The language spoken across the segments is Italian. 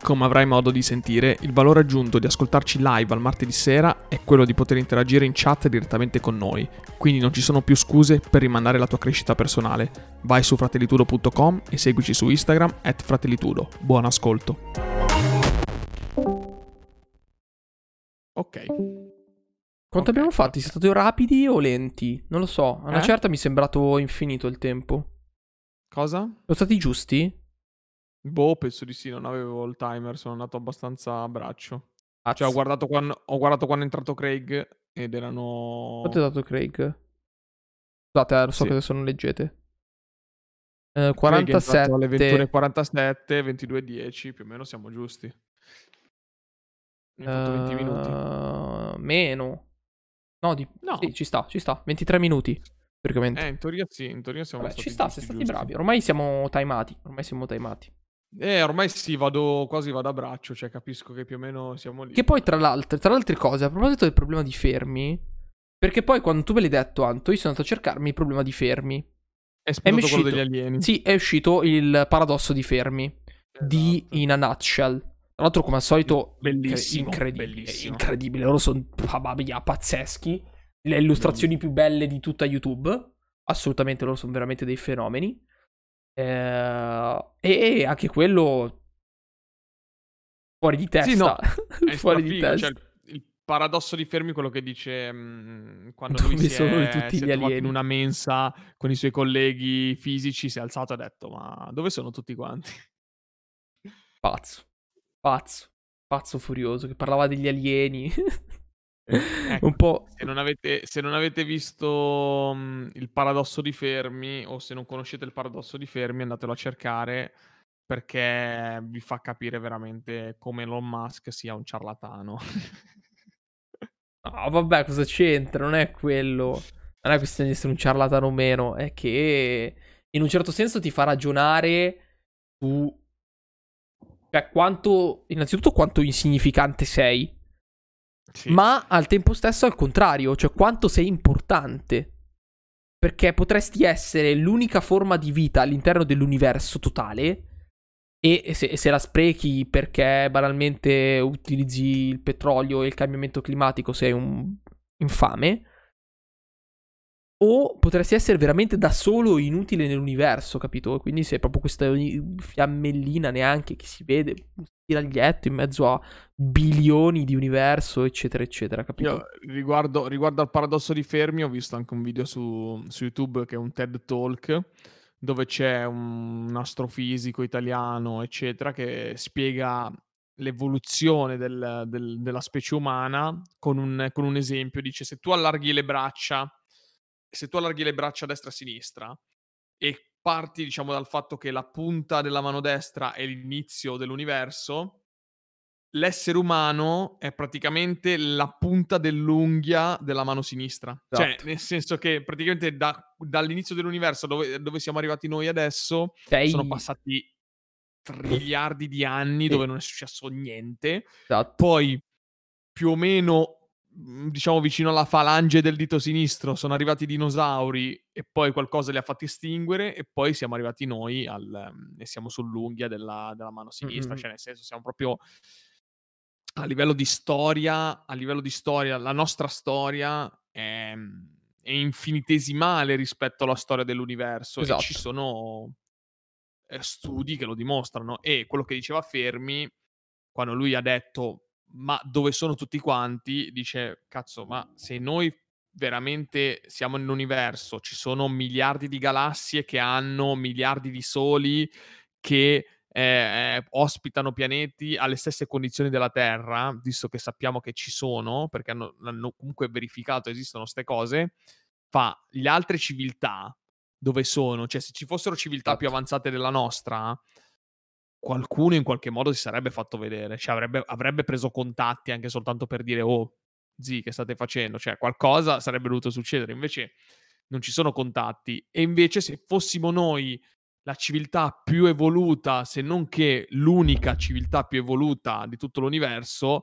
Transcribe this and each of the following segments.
Come avrai modo di sentire, il valore aggiunto di ascoltarci live al martedì sera è quello di poter interagire in chat direttamente con noi, quindi non ci sono più scuse per rimandare la tua crescita personale. Vai su fratellitudo.com e seguici su Instagram at fratellitudo. Buon ascolto. Ok. Quanto Ok, abbiamo fatti? Siete stati rapidi o lenti? Non lo so. A una Eh? certa mi è sembrato infinito il tempo. Cosa? Sono stati giusti? Boh, penso di sì, non avevo il timer, sono andato abbastanza a braccio. Cioè, ho guardato quando, ho guardato quando è entrato Craig ed erano... Quanto hai dato Craig? Scusate, eh, lo so Sì. che adesso non leggete. Eh, Craig è entrato alle 47. 21.47, 22.10, più o meno siamo giusti. Mi hai fatto 20 minuti. Eh, Meno. No, di... No. sì, ci sta, ci sta. 23 minuti. Praticamente. Eh, in teoria sì, in teoria siamo Vabbè, stati ci sta, giusti, siete stati giusti. bravi. Ormai siamo timati. Ormai siamo timati. Eh, ormai sì, vado, quasi vado a braccio, cioè capisco che più o meno siamo lì. Che poi, tra l'altro, tra le altre cose, a proposito del problema di fermi, perché poi quando tu me l'hai detto, Anto, io sono andato a cercarmi il problema di fermi. È è esploso quello degli uscito- alieni. Sì, è uscito il paradosso di fermi. Di Esatto. In a Nutshell. Tra l'altro, come al solito, Bellissimo, incredibile. bellissimo. Incredibile. Loro sono mia, pazzeschi. Le illustrazioni più belle di tutta YouTube. Assolutamente, loro sono veramente dei fenomeni. Eh, e anche quello. Fuori di testa. Sì, no, È fuori di strafigo, testa. cioè, il paradosso di Fermi, quello che dice mm, quando Dove lui si è, tutti si è gli trovato alieni? in una mensa con i suoi colleghi fisici, si è alzato e ha detto ma dove sono tutti quanti? Pazzo. Pazzo. Pazzo furioso che parlava degli alieni. Ecco, Un po'. Se non avete, se non avete visto mm, il paradosso di Fermi o se non conoscete il paradosso di Fermi andatelo a cercare perché vi fa capire veramente come Elon Musk sia un ciarlatano. No, vabbè, cosa c'entra? Non è quello. Non è questione di essere un ciarlatano o meno. È che in un certo senso ti fa ragionare su. Cioè, quanto. Innanzitutto, quanto insignificante sei. Sì. Ma al tempo stesso al contrario, cioè quanto sei importante. Perché potresti essere l'unica forma di vita all'interno dell'universo totale. E se, se la sprechi perché banalmente utilizzi il petrolio e il cambiamento climatico, sei un infame. O potresti essere veramente da solo inutile nell'universo, capito? Quindi sei proprio questa fiammellina neanche che si vede, un spiraglietto in mezzo a bilioni di universo, eccetera, eccetera, capito? Io riguardo, riguardo al paradosso di Fermi ho visto anche un video su, su YouTube che è un TED Talk dove c'è un, un astrofisico italiano, eccetera, che spiega l'evoluzione del- del- della specie umana con un, con un esempio. Dice, se tu allarghi le braccia, se tu allarghi le braccia a destra e a sinistra e parti, diciamo, dal fatto che la punta della mano destra è l'inizio dell'universo, l'essere umano è praticamente la punta dell'unghia della mano sinistra. Cioè, Esatto. nel senso che praticamente da- dall'inizio dell'universo dove, dove siamo arrivati noi adesso Sei... sono passati triliardi di anni dove non è successo niente. Esatto. Poi, più o meno, diciamo vicino alla falange del dito sinistro, sono arrivati i dinosauri e poi qualcosa li ha fatti estinguere e poi siamo arrivati noi al, mm, e siamo sull'unghia della, della mano sinistra. Mm-mm. Cioè, nel senso, siamo proprio a livello di storia, a livello di storia, la nostra storia è, è infinitesimale rispetto alla storia dell'universo e ci Esatto. sono eh, studi che lo dimostrano. E quello che diceva Fermi, quando lui ha detto ma dove sono tutti quanti, dice cazzo, ma se noi veramente siamo nell'universo, ci sono miliardi di galassie che hanno miliardi di soli che eh, eh, ospitano pianeti alle stesse condizioni della Terra, visto che sappiamo che ci sono, perché hanno, hanno comunque verificato esistono queste cose, fa le altre civiltà dove sono, cioè se ci fossero civiltà più Esatto. avanzate della nostra, qualcuno in qualche modo si sarebbe fatto vedere, cioè avrebbe, avrebbe preso contatti anche soltanto per dire oh, zi, che state facendo? Cioè qualcosa sarebbe dovuto succedere, invece non ci sono contatti. E invece se fossimo noi la civiltà più evoluta, se non che l'unica civiltà più evoluta di tutto l'universo,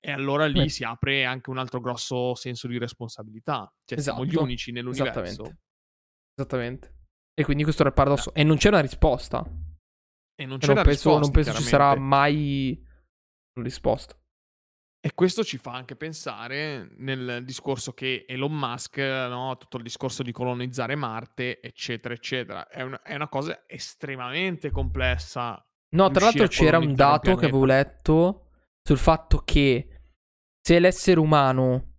e allora lì Eh. si apre anche un altro grosso senso di responsabilità. Cioè siamo gli Esatto, unici nell'universo. Esattamente. Esattamente. E quindi questo era il paradosso. E non c'è una risposta. E non c'è non penso, non risposta, penso ci sarà mai una risposta. E questo ci fa anche pensare nel discorso che Elon Musk, no, tutto il discorso di colonizzare Marte, eccetera, eccetera, è una, è una cosa estremamente complessa. No, tra l'altro c'era un dato che avevo letto sul fatto che se l'essere umano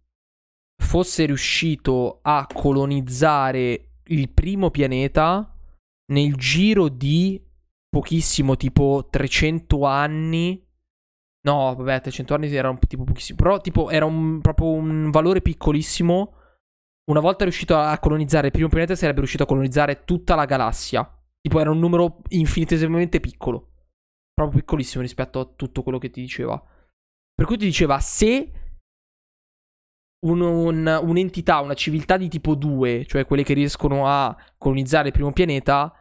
fosse riuscito a colonizzare il primo pianeta nel giro di pochissimo, tipo 300 anni. No, vabbè, 300 anni era un tipo pochissimo. Però, tipo, era un, proprio un valore piccolissimo. Una volta riuscito a colonizzare il primo pianeta, sarebbe riuscito a colonizzare tutta la galassia. Tipo, era un numero infinitesimamente piccolo. Proprio piccolissimo rispetto a tutto quello che ti diceva. Per cui ti diceva, se un- un- un'entità, una civiltà di tipo 2, cioè quelle che riescono a colonizzare il primo pianeta,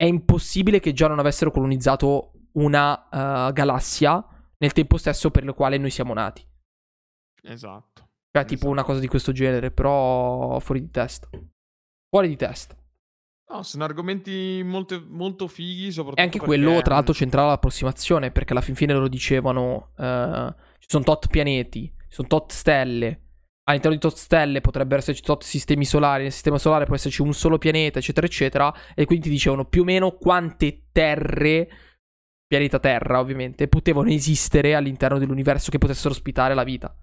è impossibile che già non avessero colonizzato una eh, galassia nel tempo stesso per il quale noi siamo nati. Esatto. Cioè, tipo Esatto. una cosa di questo genere, però fuori di testa. Fuori di testa. No, sono argomenti molto, molto fighi, soprattutto E anche perché, quello, tra l'altro, mh, c'entrava l'approssimazione, perché alla fin fine loro dicevano, eh, ci sono tot pianeti, ci sono tot stelle, all'interno di tot stelle potrebbero esserci tot sistemi solari, nel sistema solare può esserci un solo pianeta, eccetera, eccetera, e quindi ti dicevano più o meno quante terre, pianeta Terra ovviamente, potevano esistere all'interno dell'universo che potessero ospitare la vita.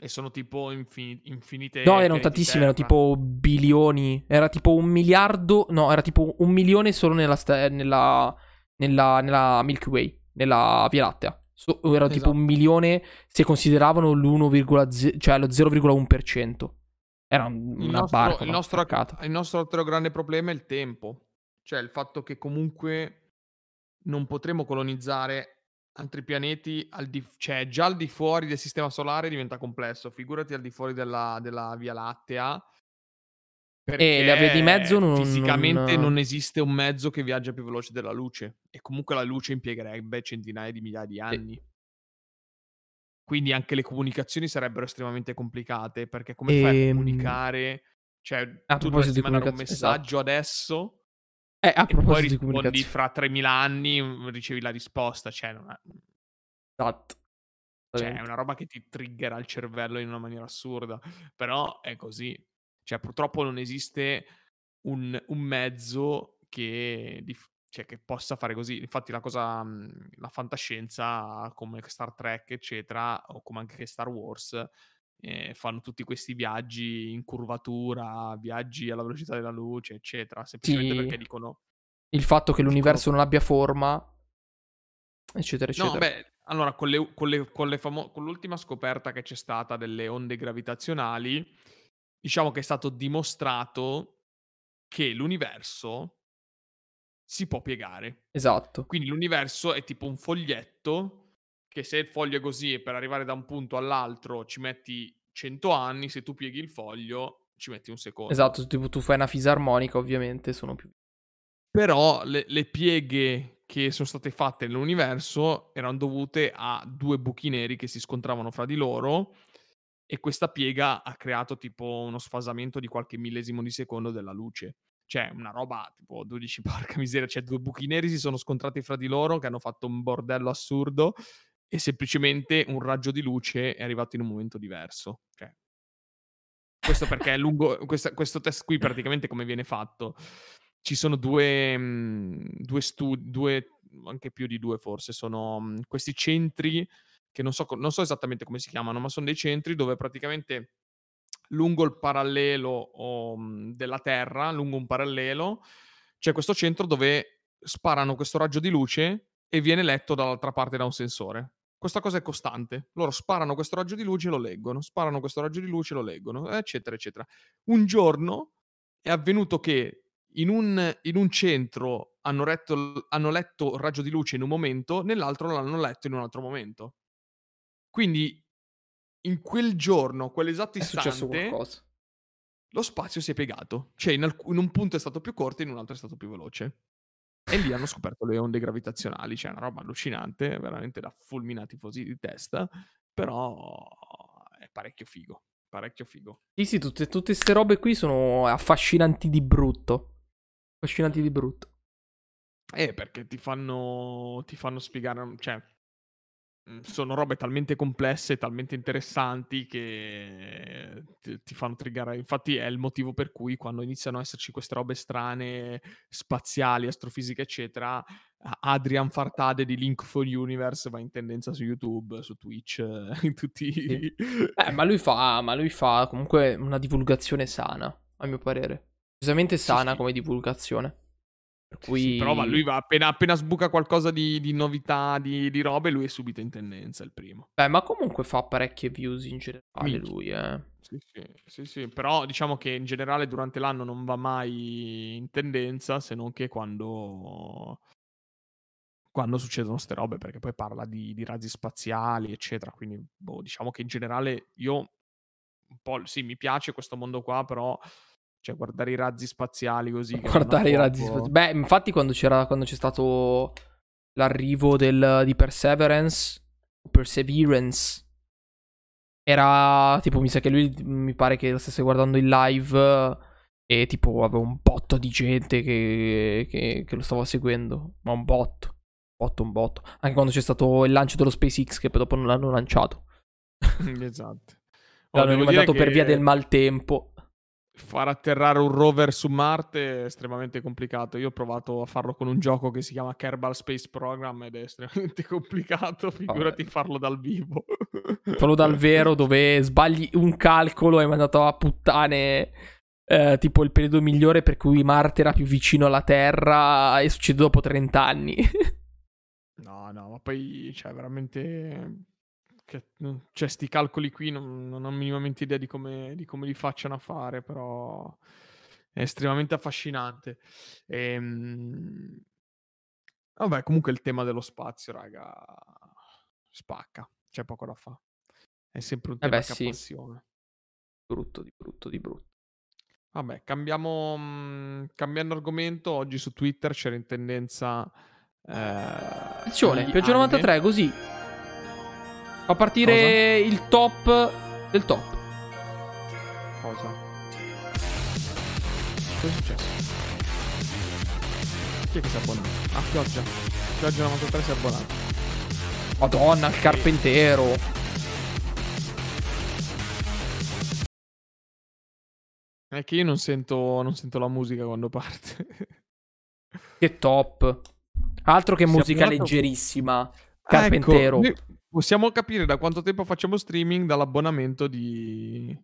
E sono tipo infini- infinite. No, erano pianeti tantissimi, erano tipo bilioni. Era tipo un miliardo. No, era tipo un milione solo nella, sta- nella, nella, nella Milky Way, nella Via Lattea. So- era tipo Esatto. un milione se consideravano l'1,0, cioè lo 0,1%. Era un- una nostro, barca. il, nostro, il nostro altro grande problema è il tempo. Cioè il fatto che comunque non potremo colonizzare altri pianeti, al di, cioè già al di fuori del sistema solare diventa complesso, figurati al di fuori della, della Via Lattea. E la via di mezzo non- fisicamente non- non esiste un mezzo che viaggia più veloce della luce e comunque la luce impiegherebbe centinaia di migliaia di anni. Quindi anche le comunicazioni sarebbero estremamente complicate perché come fai a Ehm, comunicare? Cioè, a tu dovresti mandare un comunicazione, messaggio adesso Eh, a e poi rispondi fra 3000 anni, mm, ricevi la risposta. Cioè, non ha- Esatto. cioè, è una roba che ti triggera il cervello in una maniera assurda. Però è così. Cioè, purtroppo non esiste un, un mezzo che, dif- cioè, che possa fare così. Infatti, la cosa, mh, la fantascienza, come Star Trek, eccetera, o come anche Star Wars, eh, fanno tutti questi viaggi in curvatura, viaggi alla velocità della luce, eccetera. Semplicemente Sì. perché dicono. Il fatto che Dicono- l'universo non abbia forma, eccetera, eccetera. No, beh, allora, con, le- con le- con le famo- con l'ultima scoperta che c'è stata delle onde gravitazionali, diciamo che è stato dimostrato che l'universo si può piegare. Esatto. Quindi l'universo è tipo un foglietto che se il foglio è così e per arrivare da un punto all'altro ci metti 100 anni, se tu pieghi il foglio ci metti un secondo. Esatto, tipo tu fai una fisarmonica, ovviamente, sono più... Però le, le pieghe che sono state fatte nell'universo erano dovute a due buchi neri che si scontravano fra di loro e questa piega ha creato tipo uno sfasamento di qualche millesimo di secondo della luce. Cioè, una roba tipo 12 porca miseria, cioè due buchi neri si sono scontrati fra di loro che hanno fatto un bordello assurdo e semplicemente un raggio di luce è arrivato in un momento diverso. Cioè, questo perché è lungo, questa- questo test qui praticamente come viene fatto? Ci sono due, mh, due studi, due, anche più di due forse, sono mh, questi centri che non so, non so esattamente come si chiamano, ma sono dei centri dove praticamente lungo il parallelo mh, della Terra, lungo un parallelo, c'è questo centro dove sparano questo raggio di luce e viene letto dall'altra parte da un sensore. Questa cosa è costante. Loro sparano questo raggio di luce e lo leggono, sparano questo raggio di luce e lo leggono, eccetera, eccetera. Un giorno è avvenuto che in un, in un centro hanno, retto hanno letto il raggio di luce in un momento, nell'altro l'hanno letto in un altro momento. Quindi in quel giorno, quell'esatto È successo istante, qualcosa. lo spazio si è piegato. Cioè, in, alc- in un punto è stato più corto e in un altro è stato più veloce. E lì hanno scoperto le onde gravitazionali, cioè una roba allucinante, veramente da fulmina tifosi di testa, però è parecchio figo, parecchio figo. Sì, sì, tutte queste robe qui sono affascinanti di brutto. Affascinanti di brutto. Eh, perché ti fanno, ti fanno spiegare, cioè, sono robe talmente complesse, talmente interessanti che ti, ti fanno triggare. Infatti è il motivo per cui quando iniziano a esserci queste robe strane, spaziali, astrofisica, eccetera, Adrian Fartade di Link for Universe va in tendenza su YouTube, su Twitch, in tutti... Sì. Eh, ma lui fa, ma lui fa comunque una divulgazione sana, a mio parere. Decisamente sana sì, sì. come divulgazione. Per cui... Sì, però va, lui va appena, appena sbuca qualcosa di, di novità, di, di, robe, lui è subito in tendenza, il primo. Beh, ma comunque fa parecchie views in generale lui, eh. Sì, sì, sì, sì, però diciamo che in generale durante l'anno non va mai in tendenza, se non che quando, quando succedono ste robe, perché poi parla di, di razzi spaziali, eccetera. Quindi, boh, diciamo che in generale io un po' sì, mi piace questo mondo qua, però cioè, guardare i razzi spaziali così. Guardare i razzi spaziali. Beh, infatti, quando, quando c'è stato l'arrivo del, di Perseverance, Perseverance, era tipo, mi sa che lui mi pare che lo stesse guardando in live e tipo aveva un botto di gente che, che, che lo stava seguendo. Ma un botto. Un botto, un botto. Anche quando c'è stato il lancio dello SpaceX che poi dopo non l'hanno lanciato. esatto. L'hanno mandato per via del maltempo far atterrare un rover su Marte è estremamente complicato. Io ho provato a farlo con un gioco che si chiama Kerbal Space Program ed è estremamente complicato. Figurati Vabbè. farlo dal vivo. Farlo dal vero dove sbagli un calcolo e hai mandato a puttane. Eh, tipo il periodo migliore per cui Marte era più vicino alla Terra e succede dopo 30 anni. no, no, ma poi cioè veramente che, cioè, sti calcoli qui non, non ho minimamente idea di come, di come, li facciano a fare, però è estremamente affascinante. E, ehm, vabbè, comunque il tema dello spazio, raga, spacca, c'è poco da fare. È sempre un tema eh beh, che sì. appassiona. Brutto, di brutto, di brutto. Vabbè, cambiamo, mh, cambiando argomento, oggi su Twitter c'era in tendenza... Eh, Attenzione, Piaggio 93, così Fa partire Cosa? il top del top. Cosa? Cosa è successo? Chi è che si è abbonato? Ah, Pioggia. Pioggia 93 si è abbonato. Madonna, il carpentero. È che io non sento, non sento la musica quando parte. che top. Altro che si musica leggerissima. Carpentero. Ecco, Possiamo capire da quanto tempo facciamo streaming dall'abbonamento di,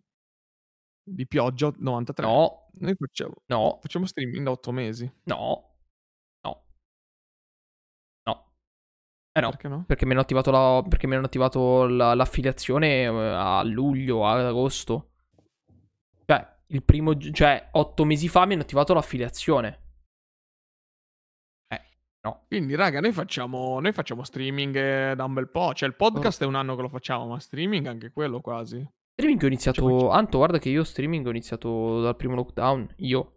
di Pioggia 93. No. Noi facciamo, no. facciamo streaming da 8 mesi. No. No. No. Eh no. Perché no? Perché mi hanno attivato, la, perché mi hanno attivato la, l'affiliazione eh, a luglio, ad agosto. Cioè, il primo, cioè, 8 mesi fa mi hanno attivato l'affiliazione. No. Quindi, raga, noi facciamo, noi facciamo streaming eh, da un bel po'. Cioè, il podcast oh. è un anno che lo facciamo, ma streaming anche quello quasi. Streaming ho iniziato. Cioè, Anto, guarda che io streaming ho iniziato dal primo lockdown. Io.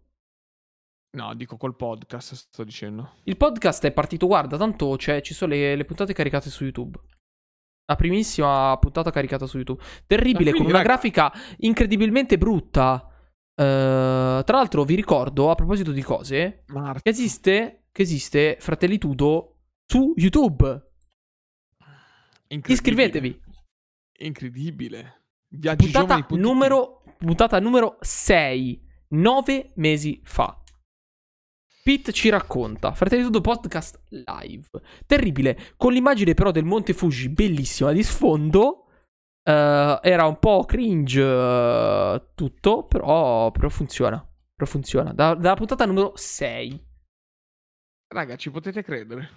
No, dico col podcast, sto dicendo. Il podcast è partito, guarda, tanto cioè, ci sono le, le puntate caricate su YouTube. La primissima puntata caricata su YouTube. Terribile, quindi, con una raga... grafica incredibilmente brutta. Uh, tra l'altro, vi ricordo, a proposito di cose, Marco. che esiste che esiste Fratellitudo su YouTube. Iscrivetevi. Incredibile. Viaggi puntata numero, puntata numero 6, 9 mesi fa. Pete ci racconta, Fratelli Tudo Podcast live. Terribile, con l'immagine però del Monte Fuji bellissima di sfondo. Uh, era un po' cringe uh, tutto, però, però funziona. Però funziona. Da, dalla puntata numero 6. Raga, ci potete credere?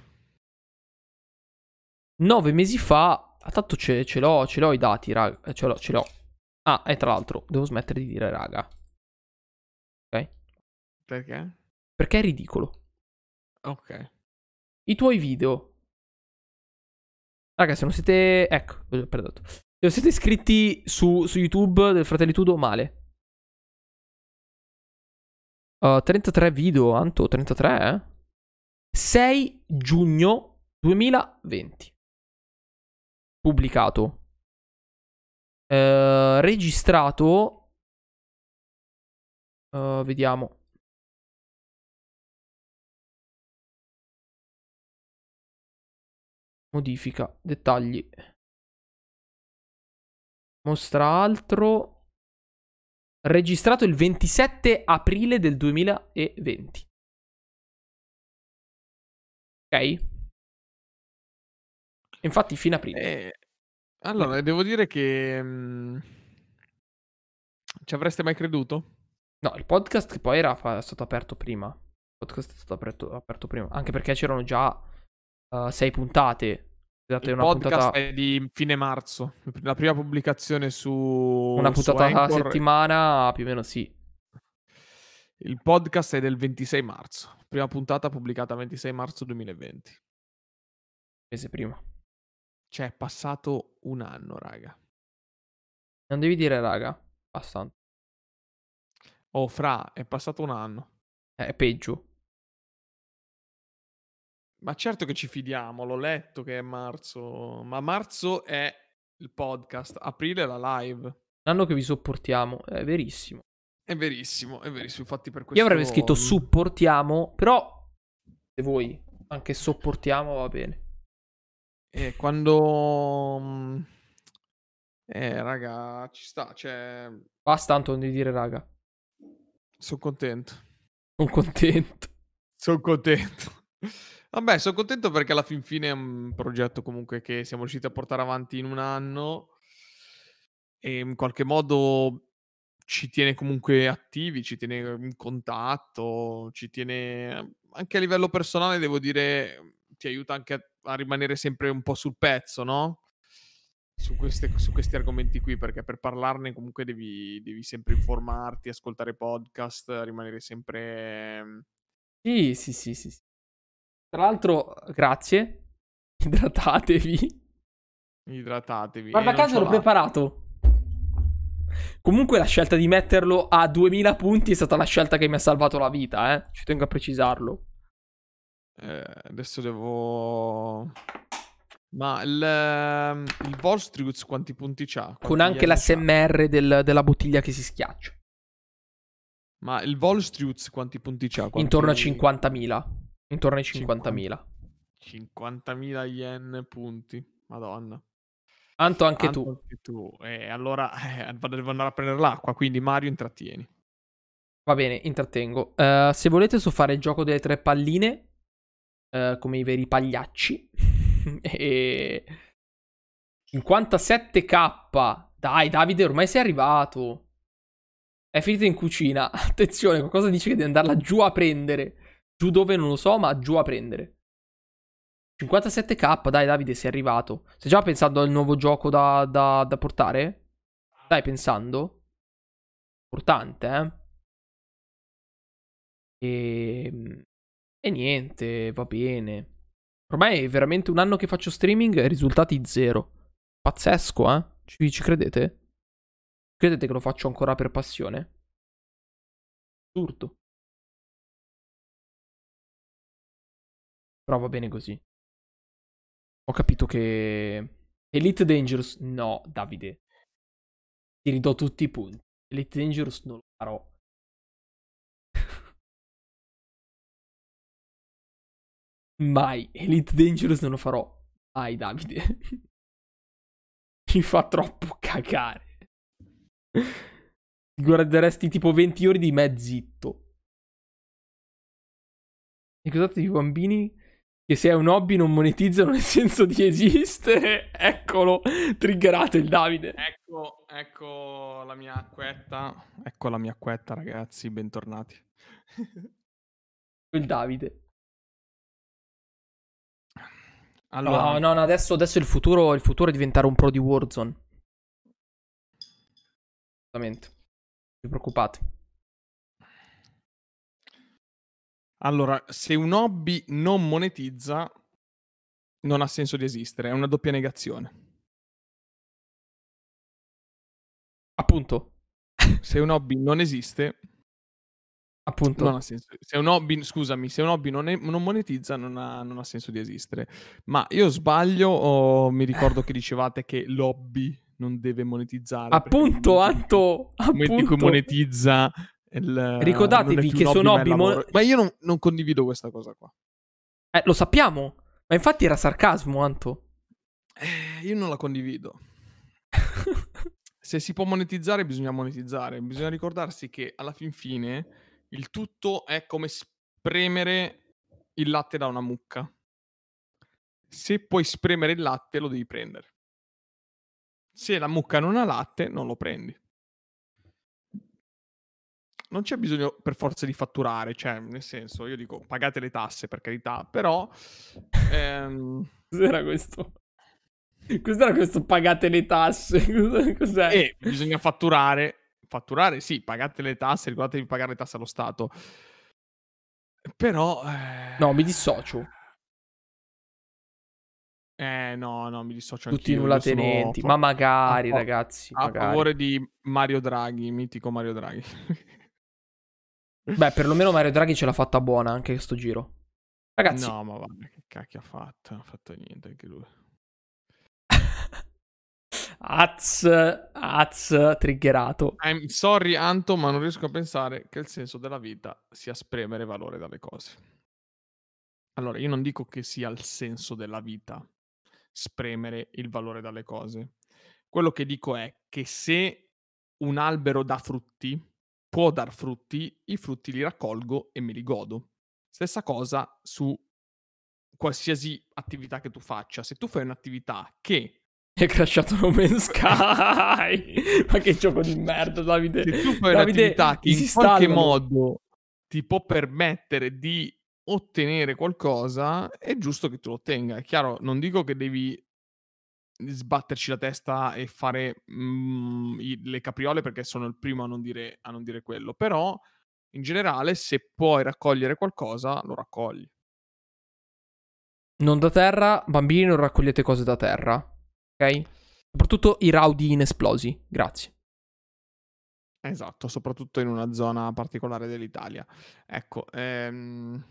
Nove mesi fa. Ah, tanto ce, ce, l'ho, ce l'ho i dati, raga. Eh, ce l'ho, ce l'ho. Ah, e tra l'altro, devo smettere di dire raga. Ok? Perché? Perché è ridicolo. Ok. I tuoi video. Raga, se non siete. Ecco, perdotto. Se non siete iscritti su, su YouTube del Fratelli Tudo, male. Uh, 33 video, Anto, 33, eh? 6 giugno 2020. Pubblicato. Uh, registrato. Uh, vediamo. Modifica, dettagli. Mostra altro. Registrato il 27 aprile del 2020. Ok? Infatti, fine aprile. Eh, allora, devo dire che... mh, ci avreste mai creduto? No, il podcast che poi era fa- stato aperto prima. Il podcast è stato aperto, aperto prima. Anche perché c'erano già uh, sei puntate. Scusate, Il una podcast puntata, è di fine marzo. La prima pubblicazione su, una su puntata a Anchor- settimana, più o meno sì. Il podcast è del 26 marzo. Prima puntata pubblicata 26 marzo 2020. Mese prima. Cioè, è passato un anno, raga. Non devi dire, raga. Basta. Oh, fra, è passato un anno. Eh, È peggio. Ma certo che ci fidiamo, l'ho letto che è marzo. Ma marzo è il podcast, aprile è la live. Un anno che vi sopportiamo. È verissimo. È verissimo, è verissimo. Infatti per questo... Io avrei scritto supportiamo, però se voi anche sopportiamo va bene. Eh, quando... mm, Eh, raga, ci sta, cioè... Basta tanto non devi dire raga. Sono contento. Sono contento. Sono contento. Vabbè, sono contento perché alla fin fine è un progetto comunque che siamo riusciti a portare avanti in un anno e in qualche modo ci tiene comunque attivi, ci tiene in contatto, ci tiene anche a livello personale, devo dire, ti aiuta anche a, a rimanere sempre un po' sul pezzo, no? Su, queste- su questi argomenti qui, perché per parlarne comunque devi, devi sempre informarti, ascoltare podcast, rimanere sempre... Sì, sì, sì, sì. sì. Tra l'altro, grazie. Idratatevi. Idratatevi. Guarda E non caso l'ho preparato. Comunque la scelta di metterlo a 2000 punti è stata la scelta che mi ha salvato la vita, eh. Ci tengo a precisarlo. Eh, adesso devo... Ma il, ehm, il Volstruz quanti punti c'ha? Con Quanti anche yen c'ha? l'ASMR del- della bottiglia che si schiaccia. Ma il Volstruz quanti punti c'ha? Quanti- Intorno a 50.000. Intorno ai 50. 50.000. 50.000 yen punti. Madonna. Anto, anche Tanto tu. anche tu. E allora eh, devo andare a prendere l'acqua, quindi Mario intrattieni. Va bene, intrattengo. Eh, se volete so fare il gioco delle tre palline, eh, come i veri pagliacci. e... 57k. Dai, Davide, ormai sei arrivato. È finito in cucina. Attenzione, qualcosa dice che devi andarla giù a prendere. Giù dove non lo so, ma giù a prendere. 57k, dai Davide, sei arrivato. Stai già pensando al nuovo gioco da, da, da portare? Stai pensando? Importante, eh? E... e niente, va bene. Ormai è veramente un anno che faccio streaming e risultati zero. Pazzesco, eh? Ci, ci credete? Credete che lo faccio ancora per passione? Assurdo. Però va bene così. Ho capito che... Elite Dangerous... No, Davide. Ti ridò tutti i punti. Elite Dangerous non lo farò. Mai. Elite Dangerous non lo farò. Mai, Davide. Mi fa troppo cagare. Ti guarderesti tipo 20 ore di me zitto. E cos'altro di bambini che se è un hobby non monetizzano nel senso di esistere. Eccolo, triggerate il Davide. Ecco, ecco la mia acquetta. Ecco la mia acquetta, ragazzi, bentornati. Il Davide. allora, No, no, no, adesso, adesso il, futuro, il futuro è diventare un pro di Warzone. Esattamente. Non vi preoccupate. Allora, se un hobby non monetizza, non ha senso di esistere, è una doppia negazione. Appunto. Se un hobby non esiste, Appunto. Non ha senso. Se un hobby, scusami, se un hobby non, è, non monetizza non ha, non ha, senso di esistere. Ma io sbaglio o mi ricordo che dicevate che l'hobby non deve monetizzare? Appunto, Anto! Come appunto. monetizza il, Ricordatevi che sono hobby... Mon- ma io non, non, condivido questa cosa qua. Eh, lo sappiamo. Ma infatti era sarcasmo, Anto. Eh, io non la condivido. se si può monetizzare, bisogna monetizzare. Bisogna ricordarsi che alla fin fine il tutto è come spremere il latte da una mucca. Se puoi spremere il latte, lo devi prendere. Se la mucca non ha latte, non lo prendi. Non c'è bisogno per forza di fatturare, cioè, nel senso, io dico, pagate le tasse per carità, però... Ehm... Cos'era questo? Cos'era questo pagate le tasse? Cos'è? E bisogna fatturare fatturare, sì, pagate le tasse, ricordatevi di pagare le tasse allo Stato. Però... Eh... No, mi dissocio. Eh, no, no, mi dissocio Tutti i nulla tenenti, ma magari, a, ragazzi. A magari. favore di Mario Draghi, mitico Mario Draghi. Beh, perlomeno Mario Draghi ce l'ha fatta buona anche sto giro. Ragazzi. No, ma vabbè, che cacchio ha fatto? Non ha fatto niente anche lui. Az, az, triggerato. I'm sorry, Anto, ma non riesco a pensare che il senso della vita sia spremere valore dalle cose. Allora, io non dico che sia il senso della vita spremere il valore dalle cose. Quello che dico è che se un albero dà frutti, può dar frutti, i frutti li raccolgo e me li godo. Stessa cosa su qualsiasi attività che tu faccia. Se tu fai un'attività che è crashato No Man's Sky. Ma che gioco di merda, Davide. Se tu fai Davide, un'attività che in qualche modo ti può permettere di ottenere qualcosa, è giusto che tu lo ottenga. È chiaro, non dico che devi sbatterci la testa e fare mm, le capriole perché sono il primo a non, dire, a non dire quello, però in generale se puoi raccogliere qualcosa, lo raccogli. Non da terra, bambini non raccogliete cose da terra ok? Soprattutto i raudi inesplosi, grazie. Esatto, soprattutto in una zona particolare dell'Italia. Ecco, ehm,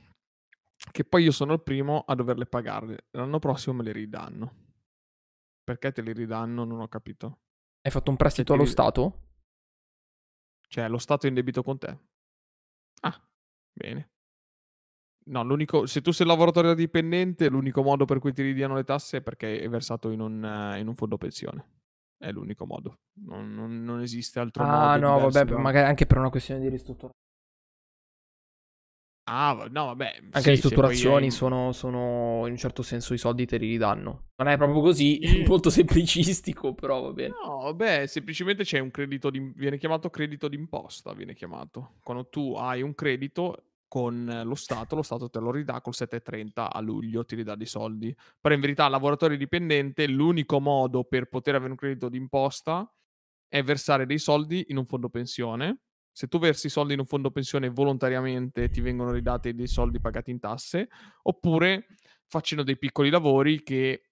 che poi io sono il primo a doverle pagare. L'anno prossimo me le ridanno. Perché te le ridanno? Non ho capito. Hai fatto un prestito allo Stato? Cioè, lo Stato è in debito con te. Ah, bene. No, l'unico, se tu sei lavoratore dipendente, l'unico modo per cui ti ridiano le tasse è perché è versato in un, in un fondo pensione. È l'unico modo. Non, non, non esiste altro ah, modo. Ah, no, vabbè, da... magari anche per una questione di ristrutturazione. Ah, no, vabbè. Anche sì, le ristrutturazioni hai... sono, sono, in un certo senso i soldi te li ridanno. Non è proprio così, molto semplicistico, però va bene. No, vabbè, semplicemente c'è un credito di... viene chiamato credito d'imposta, viene chiamato. Quando tu hai un credito con lo Stato, lo Stato te lo ridà col 7,30 a luglio, ti ridà dei soldi. Però in verità, lavoratore dipendente, l'unico modo per poter avere un credito d'imposta è versare dei soldi in un fondo pensione. Se tu versi soldi in un fondo pensione volontariamente ti vengono ridati dei soldi pagati in tasse, oppure facendo dei piccoli lavori che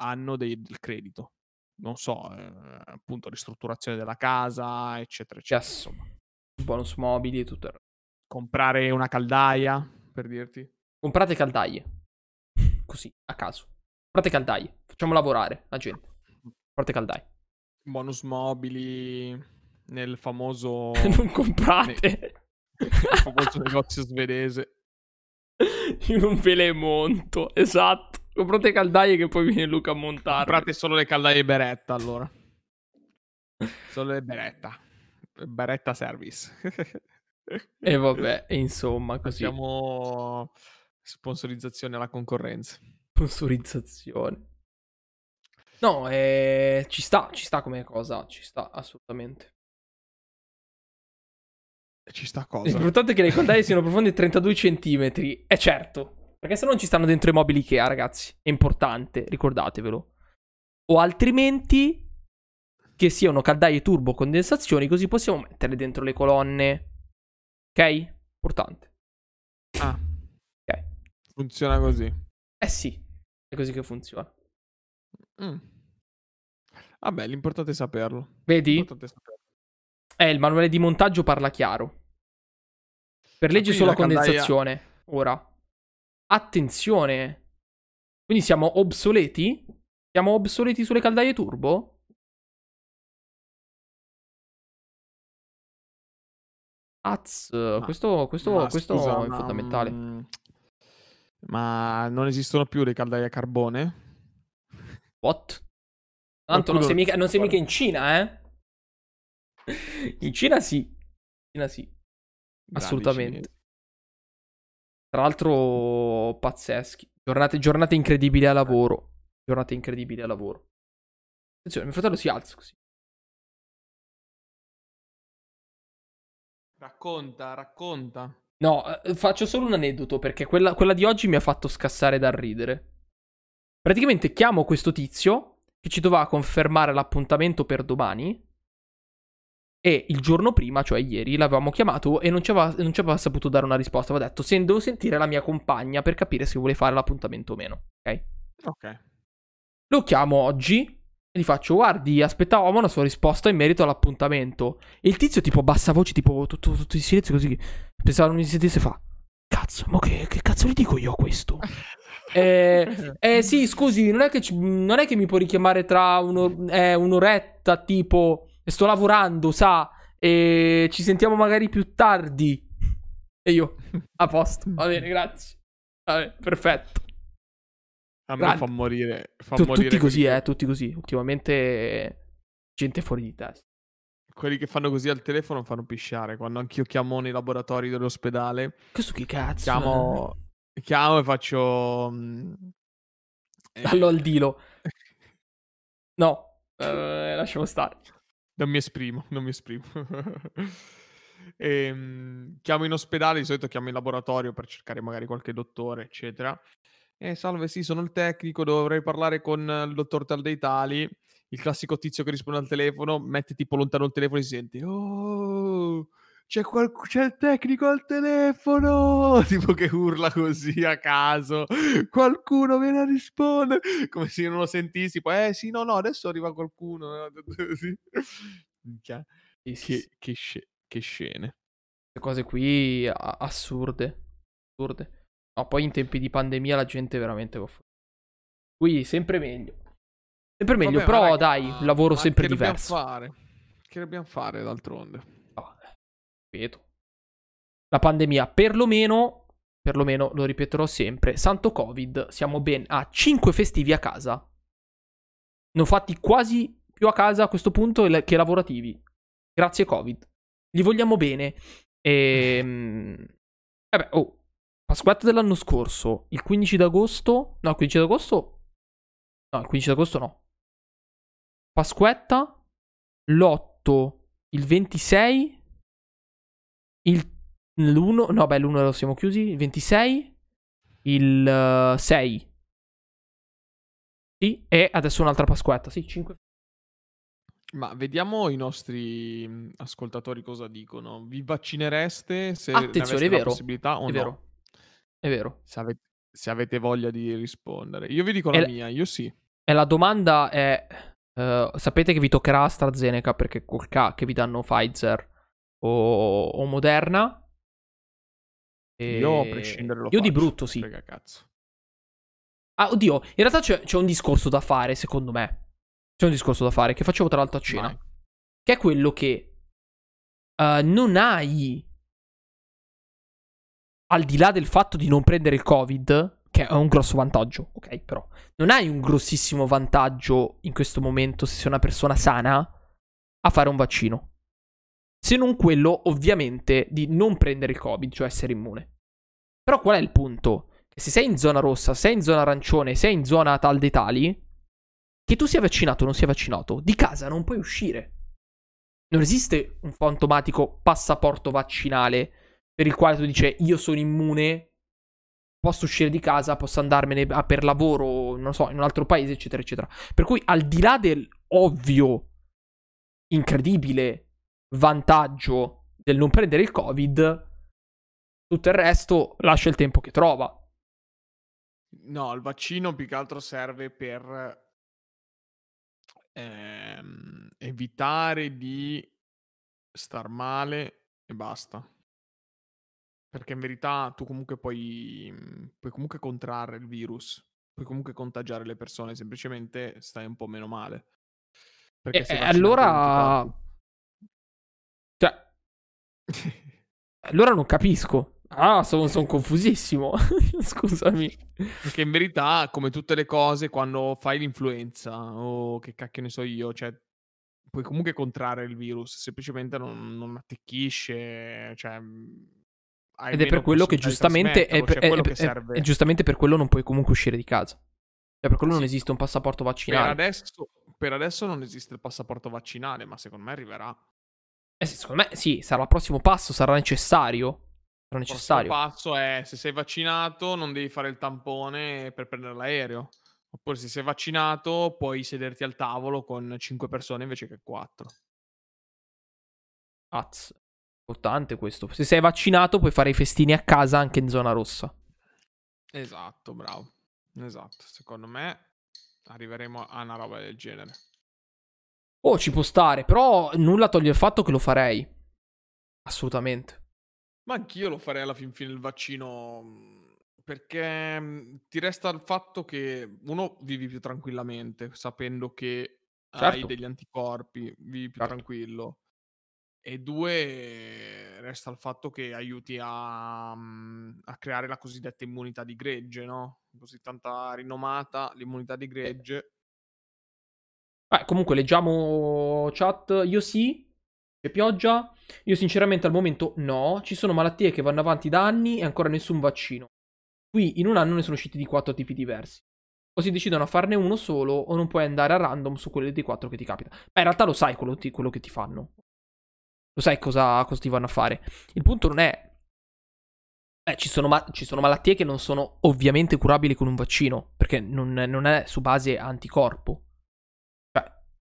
hanno dei, del credito. Non so, eh, appunto, ristrutturazione della casa, eccetera, eccetera. Yes. Insomma. Bonus mobili e tutto il resto. Comprare una caldaia, per dirti. Comprate caldaie. Così, a caso. Comprate caldaie. Facciamo lavorare la gente. Comprate caldaie. Bonus mobili nel famoso... non comprate. Nel famoso negozio svedese. Io non ve le monto, esatto. Comprate caldaie che poi viene Luca a montare. Comprate solo le caldaie Beretta allora. Solo le Beretta. Beretta Service. E vabbè, insomma, così. Facciamo sponsorizzazione alla concorrenza. Sponsorizzazione. No, eh, ci sta, ci sta come cosa, ci sta assolutamente. Ci sta cosa. L'importante è che le caldaie siano profonde 32 cm. È certo, perché se no non ci stanno dentro i mobili Ikea, ragazzi. È importante, ricordatevelo. O altrimenti che siano caldaie turbo condensazioni, così possiamo metterle dentro le colonne Ok? Importante. Ah. Ok. Funziona così. Eh sì, è così che funziona. Mm. Vabbè, l'importante è saperlo. Vedi? È saperlo. Eh, il manuale di montaggio parla chiaro. Per legge sulla la condensazione. Ora. Attenzione. Quindi siamo obsoleti? Siamo obsoleti sulle caldaie turbo? Az, questo, questo, Ma questo scusa, è ma, fondamentale. mm, ma non esistono più le caldaie a carbone? What? Tanto non sei, mica, non sei mica in Cina, eh? In Cina sì. In Cina sì. Grandi Assolutamente. cinesi. Tra l'altro, pazzeschi. Giornate, giornate incredibili a lavoro. Giornate incredibili a lavoro. Attenzione, mio fratello si alza così. Racconta, racconta. No, eh, faccio solo un aneddoto perché quella, quella di oggi mi ha fatto scassare dal ridere. Praticamente chiamo questo tizio che ci doveva confermare l'appuntamento per domani. E il giorno prima, cioè ieri, l'avevamo chiamato e non ci aveva, non ci aveva saputo dare una risposta. Aveva detto: se devo sentire la mia compagna per capire se vuole fare l'appuntamento o meno. Ok? Ok. Lo chiamo oggi e gli faccio: Guardi, aspettavamo una sua risposta in merito all'appuntamento. E il tizio, tipo, bassa voce, tipo, tutto, tutto in silenzio così. Pensavo non mi sentisse fa. Cazzo, ma che, che cazzo gli dico io a questo? Eh, eh, sì, scusi, non è che, non è che mi può richiamare tra uno- eh, un'oretta, tipo, sto lavorando, sa, e ci sentiamo magari più tardi. E io, a posto, va bene, grazie. Vabbè, perfetto. A me fa morire. Fa Tu- morire tutti così, quelli, eh, tutti così. Ultimamente, gente fuori di testa. quelli che fanno così al telefono fanno pisciare. Quando anch'io chiamo nei laboratori dell'ospedale, Questo che cazzo? chiamo, chiamo e faccio. mm, Dallo al dilo. No, eh, lasciamo stare. Non mi esprimo, non mi esprimo. Ehm, chiamo in ospedale, di solito chiamo in laboratorio per cercare magari qualche dottore, eccetera. Eh, salve, sì, sono il tecnico, dovrei parlare con il dottor tal dei tali. Il classico tizio che risponde al telefono, mette tipo lontano il telefono e si sente, oh, c'è, qualc- c'è il tecnico al telefono, tipo che urla così a caso, qualcuno viene a rispondere, come se io non lo sentissi, poi, eh sì, no, no, adesso arriva qualcuno. Sì. Che, che sce- che scene. Queste cose qui a- assurde. Assurde. No, poi in tempi di pandemia la gente veramente va fuori. Qui sempre meglio. Sempre meglio, Vabbè, ma però raga, dai, ma- lavoro ma sempre che dobbiamo diverso. fare? Che dobbiamo fare d'altronde? Ripeto. La pandemia, perlomeno, perlomeno, lo ripeterò sempre, santo Covid, siamo ben a 5 festivi a casa. Ne ho fatti quasi più a casa a questo punto che lavorativi. Grazie Covid. Li vogliamo bene. E... Vabbè, oh. Pasquetta dell'anno scorso, il 15 d'agosto... No, il 15 d'agosto... No, il 15 d'agosto no. Pasquetta, l'8, il 26, il l'1, no beh l'1 lo siamo chiusi, il 26, il eh, 6. Sì, e adesso un'altra Pasquetta, sì, 5. Ma vediamo i nostri mh, ascoltatori cosa dicono. Vi vaccinereste se ne Attenzione, è la vero, possibilità o è no? vero. È vero. Se avete, se avete voglia di rispondere. Io vi dico la la- mia, io sì. E la domanda è eh, sapete che vi toccherà AstraZeneca perché col K che vi danno Pfizer o, o Moderna? E- Io a prescindere lo Io di faccio, brutto sì. Ah, oddio, in realtà c'è, c'è un discorso da fare, secondo me. C'è un discorso da fare che facevo tra l'altro a cena. Vai. Che è quello che eh, non hai. Al di là del fatto di non prendere il Covid, che è un grosso vantaggio, ok, però. Non hai un grossissimo vantaggio in questo momento, se sei una persona sana, a fare un vaccino. Se non quello, ovviamente, di non prendere il Covid, cioè essere immune. Però qual è il punto? Se sei in zona rossa, sei in zona arancione, sei in zona tal dei tali, che tu sia vaccinato o non sia vaccinato, di casa non puoi uscire. Non esiste un fantomatico passaporto vaccinale per il quale tu dici io sono immune, posso uscire di casa, posso andarmene per lavoro, non so, in un altro paese, eccetera, eccetera. Per cui al di là del ovvio, incredibile vantaggio del non prendere il Covid, tutto il resto lascia il tempo che trova. No, il vaccino più che altro serve per ehm, evitare di star male e basta. Perché in verità tu comunque puoi, puoi comunque contrarre il virus, puoi comunque contagiare le persone, semplicemente stai un po' meno male. Perché E, e hai allora... Cioè, allora non capisco. Ah, sono son confusissimo. Scusami. Perché in verità, come tutte le cose, quando fai l'influenza o che cacchio ne so io, cioè puoi comunque contrarre il virus, semplicemente non non attecchisce, cioè, hai Ed è per quello che giustamente è, trasmetterlo, cioè è- che è- serve è giustamente per quello non puoi comunque uscire di casa. Cioè, per quello non Sì. esiste un passaporto Per vaccinale. adesso per adesso non esiste il passaporto vaccinale, ma secondo me arriverà. Eh sì, secondo me sì, sarà il prossimo passo, sarà necessario. Sarà Il prossimo necessario. passo è se sei vaccinato non devi fare il tampone per prendere l'aereo. Oppure se sei vaccinato puoi sederti al tavolo con 5 persone invece che 4. Az. Importante questo. Se sei vaccinato puoi fare i festini a casa anche in zona rossa. Esatto, bravo. Esatto, secondo me arriveremo a una roba del genere. Oh, ci può stare, però nulla toglie il fatto che lo farei. Assolutamente. Ma anch'io lo farei alla fin fine il vaccino mhmm, perché, mhmm, ti resta il fatto che 1 vivi più tranquillamente sapendo che hai Certo. degli anticorpi, vivi più Certo. tranquillo. E 2 resta il fatto che aiuti a mhmm, a creare la cosiddetta immunità di gregge, no, così tanta rinomata l'immunità di gregge. Eh, comunque leggiamo chat. Io sì. C'è pioggia. Io sinceramente al momento no. Ci sono malattie che vanno avanti da anni e ancora nessun vaccino. Qui in un anno ne sono usciti di quattro tipi diversi. O si decidono a farne uno solo o non puoi andare a random su quelli dei quattro che ti capita. Ma in realtà lo sai quello, ti- quello che ti fanno. Lo sai cosa, cosa ti vanno a fare. Il punto non è... Eh, ci sono, ma- ci sono malattie che non sono ovviamente curabili con un vaccino. Perché non, non è su base anticorpo.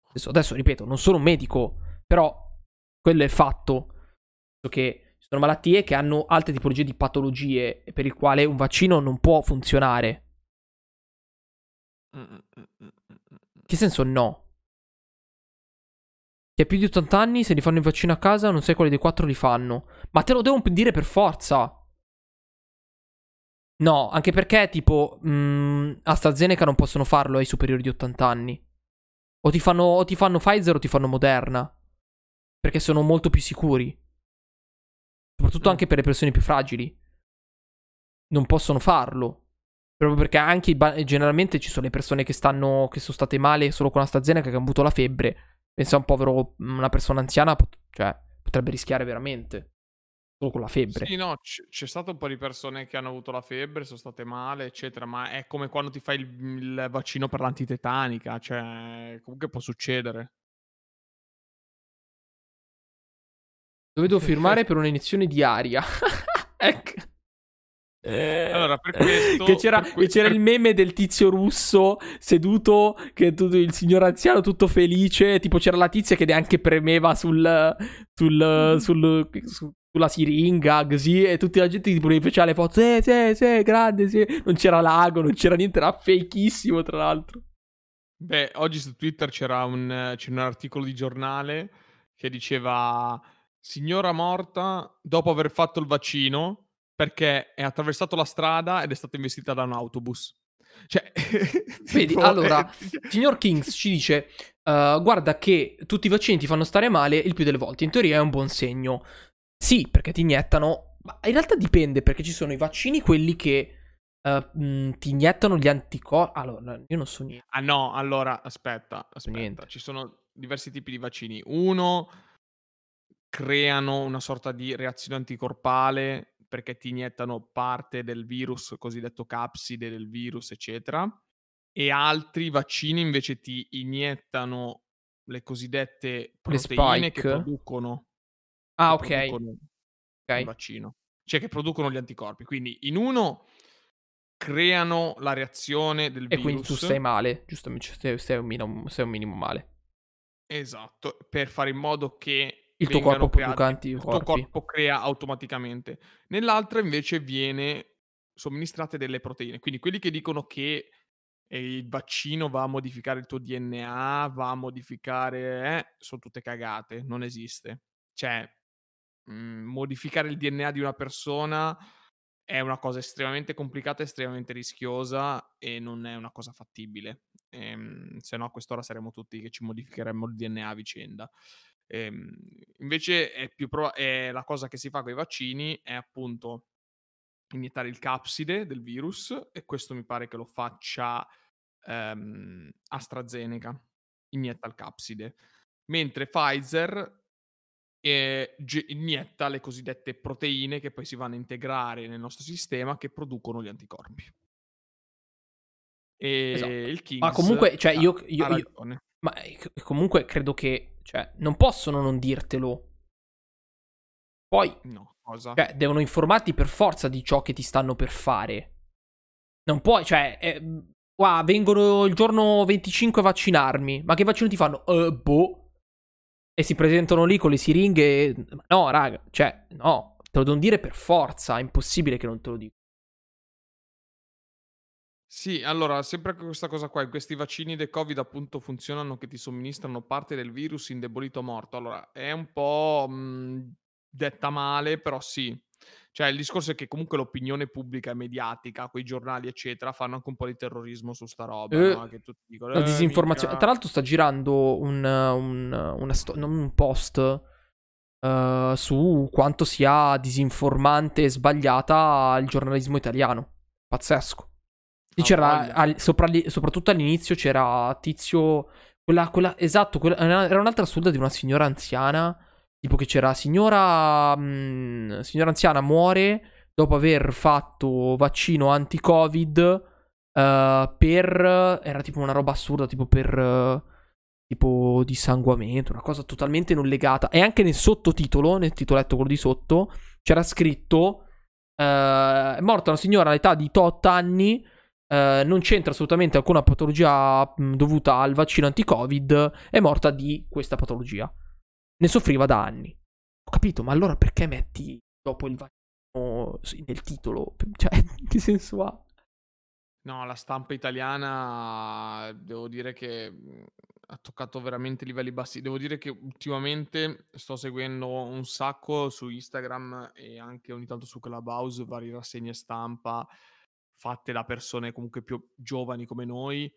Adesso, adesso ripeto, non sono un medico, però quello è fatto. Che ci sono malattie che hanno altre tipologie di patologie per il quale un vaccino non può funzionare. Mh, mh, mh. Che senso no? Chi ha più di 80 anni, se li fanno il vaccino a casa, non sai quali dei quattro li fanno. Ma te lo devo dire per forza. No, anche perché, tipo, mh, AstraZeneca non possono farlo ai superiori di 80 anni. O ti fanno, o ti fanno Pfizer o ti fanno Moderna. Perché sono molto più sicuri. Soprattutto anche per le persone più fragili. Non possono farlo. Proprio perché anche generalmente ci sono le persone che stanno. che sono state male solo con AstraZeneca, che hanno avuto la febbre. Pensa a un povero. una persona anziana. cioè, potrebbe rischiare veramente. Solo con la febbre. Sì, no, c c'è stato un po' di persone che hanno avuto la febbre, sono state male, eccetera, ma è come quando ti fai il il vaccino per l'antitetanica, cioè comunque può succedere. Dove devo firmare per un'iniezione di aria? ecco. Allora, per questo che c'era, per que che c'era per il meme del tizio russo seduto, che tutto, il signor anziano tutto felice. Tipo, c'era la tizia che neanche premeva sul, sul, sul, su- sulla siringa, così. E tutta la gente tipo gli faceva le foto. Sì, sì, sì, grande, sì. Non c'era lago, non c'era niente, era fakeissimo, tra l'altro. Beh, oggi su Twitter c'era un c'era un articolo di giornale che diceva: "Signora morta dopo aver fatto il vaccino perché è attraversato la strada ed è stata investita da un autobus". Cioè, Vedi, allora, eh, signor Kings ci dice: "Eh, Guarda, che tutti i vaccini ti fanno stare male il più delle volte. In teoria è un buon segno. Sì, perché ti iniettano. Ma in realtà dipende, perché ci sono i vaccini, quelli che eh, mh, ti iniettano gli anticorpi. Allora, io non so niente. Ah no, allora aspetta, aspetta. Niente. Ci sono diversi tipi di vaccini. Uno creano una sorta di reazione anticorpale perché ti iniettano parte del virus, cosiddetto capside del virus, eccetera. E altri vaccini invece ti iniettano le cosiddette Le proteine che spike. producono, Ah, ok. producono il vaccino, cioè che producono gli anticorpi. Quindi in uno creano la reazione del E quindi tu virus. stai male. Giustamente, stai, stai un, minimo, stai un minimo male. Esatto, per fare in modo che Il tuo corpo produca il tuo anticorpi. corpo crea automaticamente. Nell'altra invece viene somministrate delle proteine. Quindi quelli che dicono che, ehm, il vaccino va a modificare il tuo DNA, va a modificare eh, son tutte cagate, non esiste. Cioè, mhmm, modificare il DNA di una persona è una cosa estremamente complicata, estremamente rischiosa e non è una cosa fattibile. Ehm, se no a quest'ora saremmo tutti che ci modificheremmo il DNA a vicenda. Ehm, invece è più proba ehm, la cosa che si fa coi vaccini è appunto iniettare il capside del virus e questo mi pare che lo faccia, ehm, AstraZeneca, inietta il capside, mentre Pfizer Ge inietta le cosiddette proteine che poi si vanno a integrare nel nostro sistema che producono gli anticorpi. Esatto. E il Ma Kings comunque, cioè, ha io, io, ha io ma eh, comunque credo che, cioè, non possono non dirtelo. Poi, No, cosa? cioè, devono informarti per forza di ciò che ti stanno per fare. Non puoi, cioè, eh, qua vengono il giorno 25 a vaccinarmi. Ma che vaccino ti fanno? Eh, boh. E si presentano lì con le siringhe. No, raga, cioè, no, te lo devono dire per forza. È impossibile che non te lo dico. Sì, allora, sempre questa cosa qua, questi vaccini del Covid appunto funzionano che ti somministrano parte del virus indebolito morto. Allora, è un po', mhmm, detta male, però sì. Cioè, il discorso è che comunque l'opinione pubblica e mediatica, quei giornali eccetera, fanno anche un po' di terrorismo su sta roba, Eh, no, che tutti dicono: la "Eh, disinformazione. minchia" Tra l'altro, sta girando un, un, una sto- non un post eh, su quanto sia disinformante e sbagliata il giornalismo italiano. Pazzesco. Lì Ha c'era, al- sopra soprattutto all'inizio c'era Tizio, quella, quella, esatto, quella- era un'altra assurda di una signora anziana, tipo che c'era signora, mh, signora anziana muore dopo aver fatto vaccino anti-covid eh, per, era tipo una roba assurda, tipo per, eh, tipo dissanguamento, una cosa totalmente non legata. E anche nel sottotitolo, nel titoletto quello di sotto, c'era scritto, eh, è morta una signora all'età di 8 anni eh, non c'entra assolutamente alcuna patologia mh, dovuta al vaccino anti-Covid, è morta di questa patologia. Ne soffriva da anni. Ho capito, ma allora perché metti dopo il vaccino nel titolo? Cioè, che senso ha? No, la stampa italiana devo dire che, mhmm, ha toccato veramente livelli bassi. Devo dire che ultimamente sto seguendo un sacco su Instagram e anche ogni tanto su Clubhouse varie rassegne stampa fatte da persone comunque più giovani come noi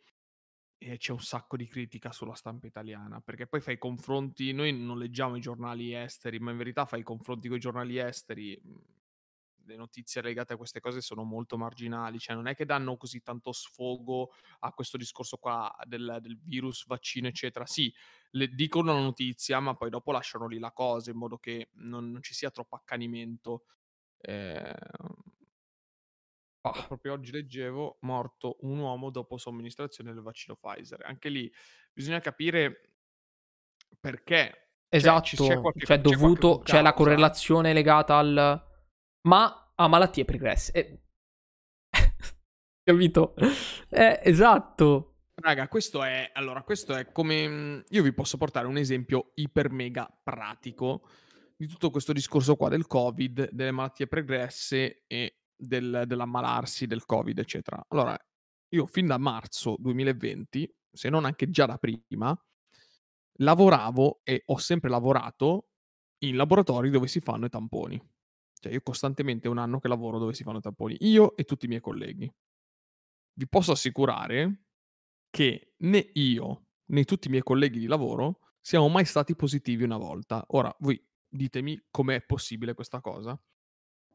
e c'è un sacco di critica sulla stampa italiana, perché poi fai i confronti noi non leggiamo i giornali esteri, ma in verità fai i confronti coi giornali esteri, mhmm, le notizie legate a queste cose sono molto marginali, cioè non è che danno così tanto sfogo a questo discorso qua del del virus, vaccino, eccetera. Sì, dicono la notizia, ma poi dopo lasciano lì la cosa in modo che non non ci sia troppo accanimento. Ehm Ah, Proprio oggi leggevo, morto un uomo dopo somministrazione del vaccino Pfizer. Anche lì bisogna capire perché. Cioè, ci c'è esatto, qualche cioè c'è qualche dovuto, c'è la concausa? correlazione legata al... ma a malattie pregresse. Eh, Capito? Eh, esatto. Raga, questo è allora, questo è come mhmm, io vi posso portare un esempio iper mega pratico di tutto questo discorso qua del Covid, delle malattie pregresse e del dell'ammalarsi del Covid, eccetera. Allora, io fin da marzo 2020, se non anche già da prima, lavoravo e ho sempre lavorato in laboratori dove si fanno i tamponi. Cioè, io costantemente un anno che lavoro dove si fanno i tamponi, io e tutti i miei colleghi. Vi posso assicurare che né io, né tutti i miei colleghi di lavoro siamo mai stati positivi una volta. Ora, voi ditemi com'è possibile questa cosa.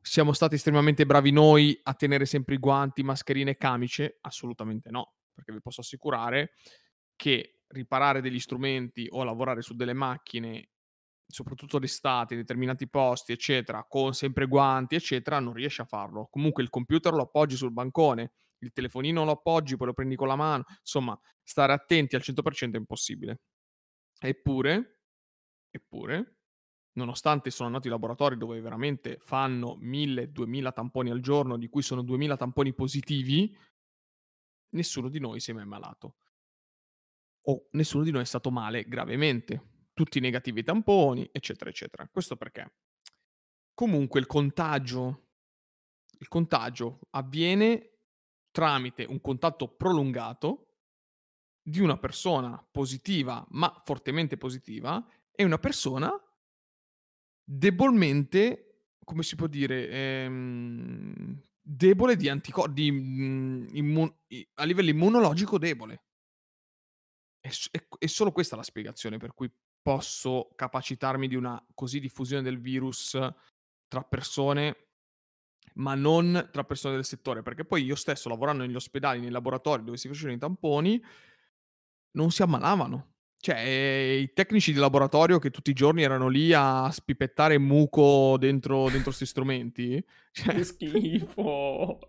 Siamo stati estremamente bravi noi a tenere sempre i guanti, mascherine e camicie? Assolutamente no, perché vi posso assicurare che riparare degli strumenti o lavorare su delle macchine, soprattutto d'estate, in determinati posti, eccetera, con sempre guanti, eccetera, non riesci a farlo. Comunque il computer lo appoggi sul bancone, il telefonino lo appoggi, poi lo prendi con la mano. Insomma, stare attenti al 100% è impossibile. Eppure, eppure, nonostante sono andato in laboratori dove veramente fanno 1000, 2000 tamponi al giorno, di cui sono 2000 tamponi positivi, nessuno di noi si è mai ammalato. O nessuno di noi è stato male gravemente. Tutti negativi ai tamponi, eccetera, eccetera. Questo perché? Comunque il contagio il contagio avviene tramite un contatto prolungato di una persona positiva, ma fortemente positiva, e una persona debolmente, come si può dire, ehm, debole di anticorpi, mm, immun- a livello immunologico debole. È, è, è, solo questa la spiegazione per cui posso capacitarmi di una così diffusione del virus tra persone, ma non tra persone del settore, perché poi io stesso lavorando negli ospedali, nei laboratori dove si facevano i tamponi, non si ammalavano. Cioè, eh, i tecnici di laboratorio che tutti i giorni erano lì a spipettare muco dentro, dentro questi strumenti. Cioè... Che schifo!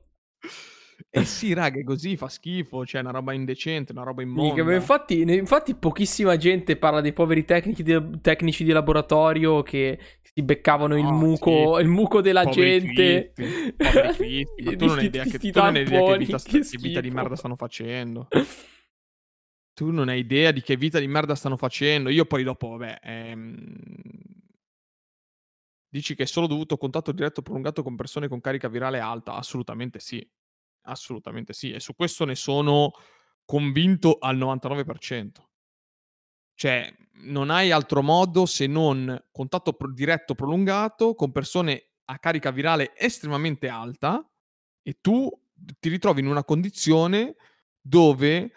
Eh sì, raga, è così, fa schifo, cioè è una roba indecente, una roba immonda. Mica, infatti, infatti pochissima gente parla dei poveri tecnici di, tecnici di laboratorio che si beccavano no, il, muco, sì. il muco della poveri gente. Cristi, poveri cristi. Ma tu non hai idea vita, che vita di merda stanno facendo. Tu non hai idea di che vita di merda stanno facendo. Io poi dopo, vabbè, ehm... dici che è solo dovuto contatto diretto prolungato con persone con carica virale alta? Assolutamente sì. Assolutamente sì. E su questo ne sono convinto al 99%. Cioè, non hai altro modo se non contatto pro- diretto prolungato con persone a carica virale estremamente alta e tu ti ritrovi in una condizione dove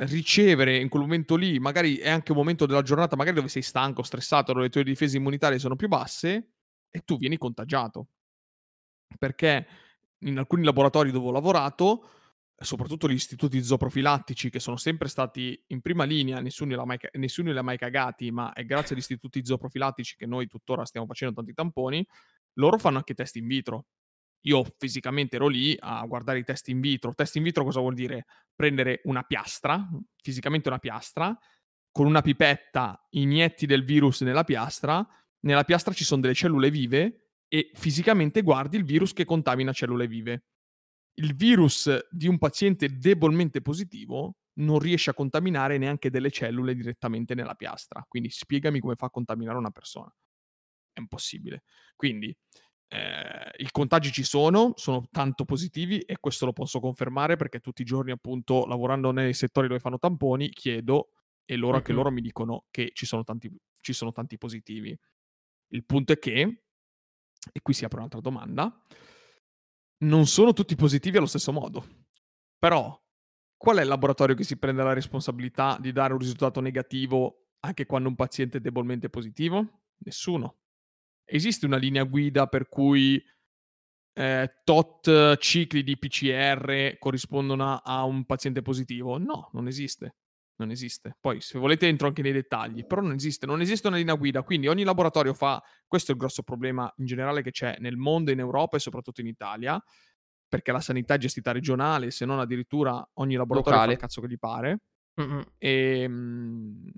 ricevere in quel momento lì, magari è anche un momento della giornata, magari dove sei stanco, stressato, dove le tue difese immunitarie sono più basse, e tu vieni contagiato. Perché in alcuni laboratori dove ho lavorato, soprattutto gli istituti zooprofilattici, che sono sempre stati in prima linea, nessuno li ha mai, nessuno li ha mai cagati, ma è grazie agli istituti zooprofilattici che noi tuttora stiamo facendo tanti tamponi, loro fanno anche test in vitro. Io fisicamente ero lì a guardare i test in vitro. Test in vitro cosa vuol dire? Prendere una piastra, fisicamente una piastra, con una pipetta inietti del virus nella piastra, nella piastra ci sono delle cellule vive e fisicamente guardi il virus che contamina cellule vive. Il virus di un paziente debolmente positivo non riesce a contaminare neanche delle cellule direttamente nella piastra. Quindi spiegami come fa a contaminare una persona. È impossibile. Quindi eh, I contagi ci sono, sono tanto positivi e questo lo posso confermare perché tutti i giorni, appunto, lavorando nei settori dove fanno tamponi, chiedo e loro, anche loro mi dicono che ci sono, tanti, ci sono tanti positivi. Il punto è che, e qui si apre un'altra domanda, non sono tutti positivi allo stesso modo. Però, qual è il laboratorio che si prende la responsabilità di dare un risultato negativo anche quando un paziente è debolmente positivo? Nessuno esiste una linea guida per cui eh, tot cicli di PCR corrispondono a un paziente positivo? No, non esiste. Non esiste. Poi, se volete, entro anche nei dettagli, però non esiste. Non esiste una linea guida. Quindi ogni laboratorio fa. Questo è il grosso problema in generale che c'è nel mondo, in Europa e soprattutto in Italia. Perché la sanità è gestita regionale, se non addirittura ogni laboratorio Locale. fa il cazzo che gli pare. Mm-hmm. E, mh,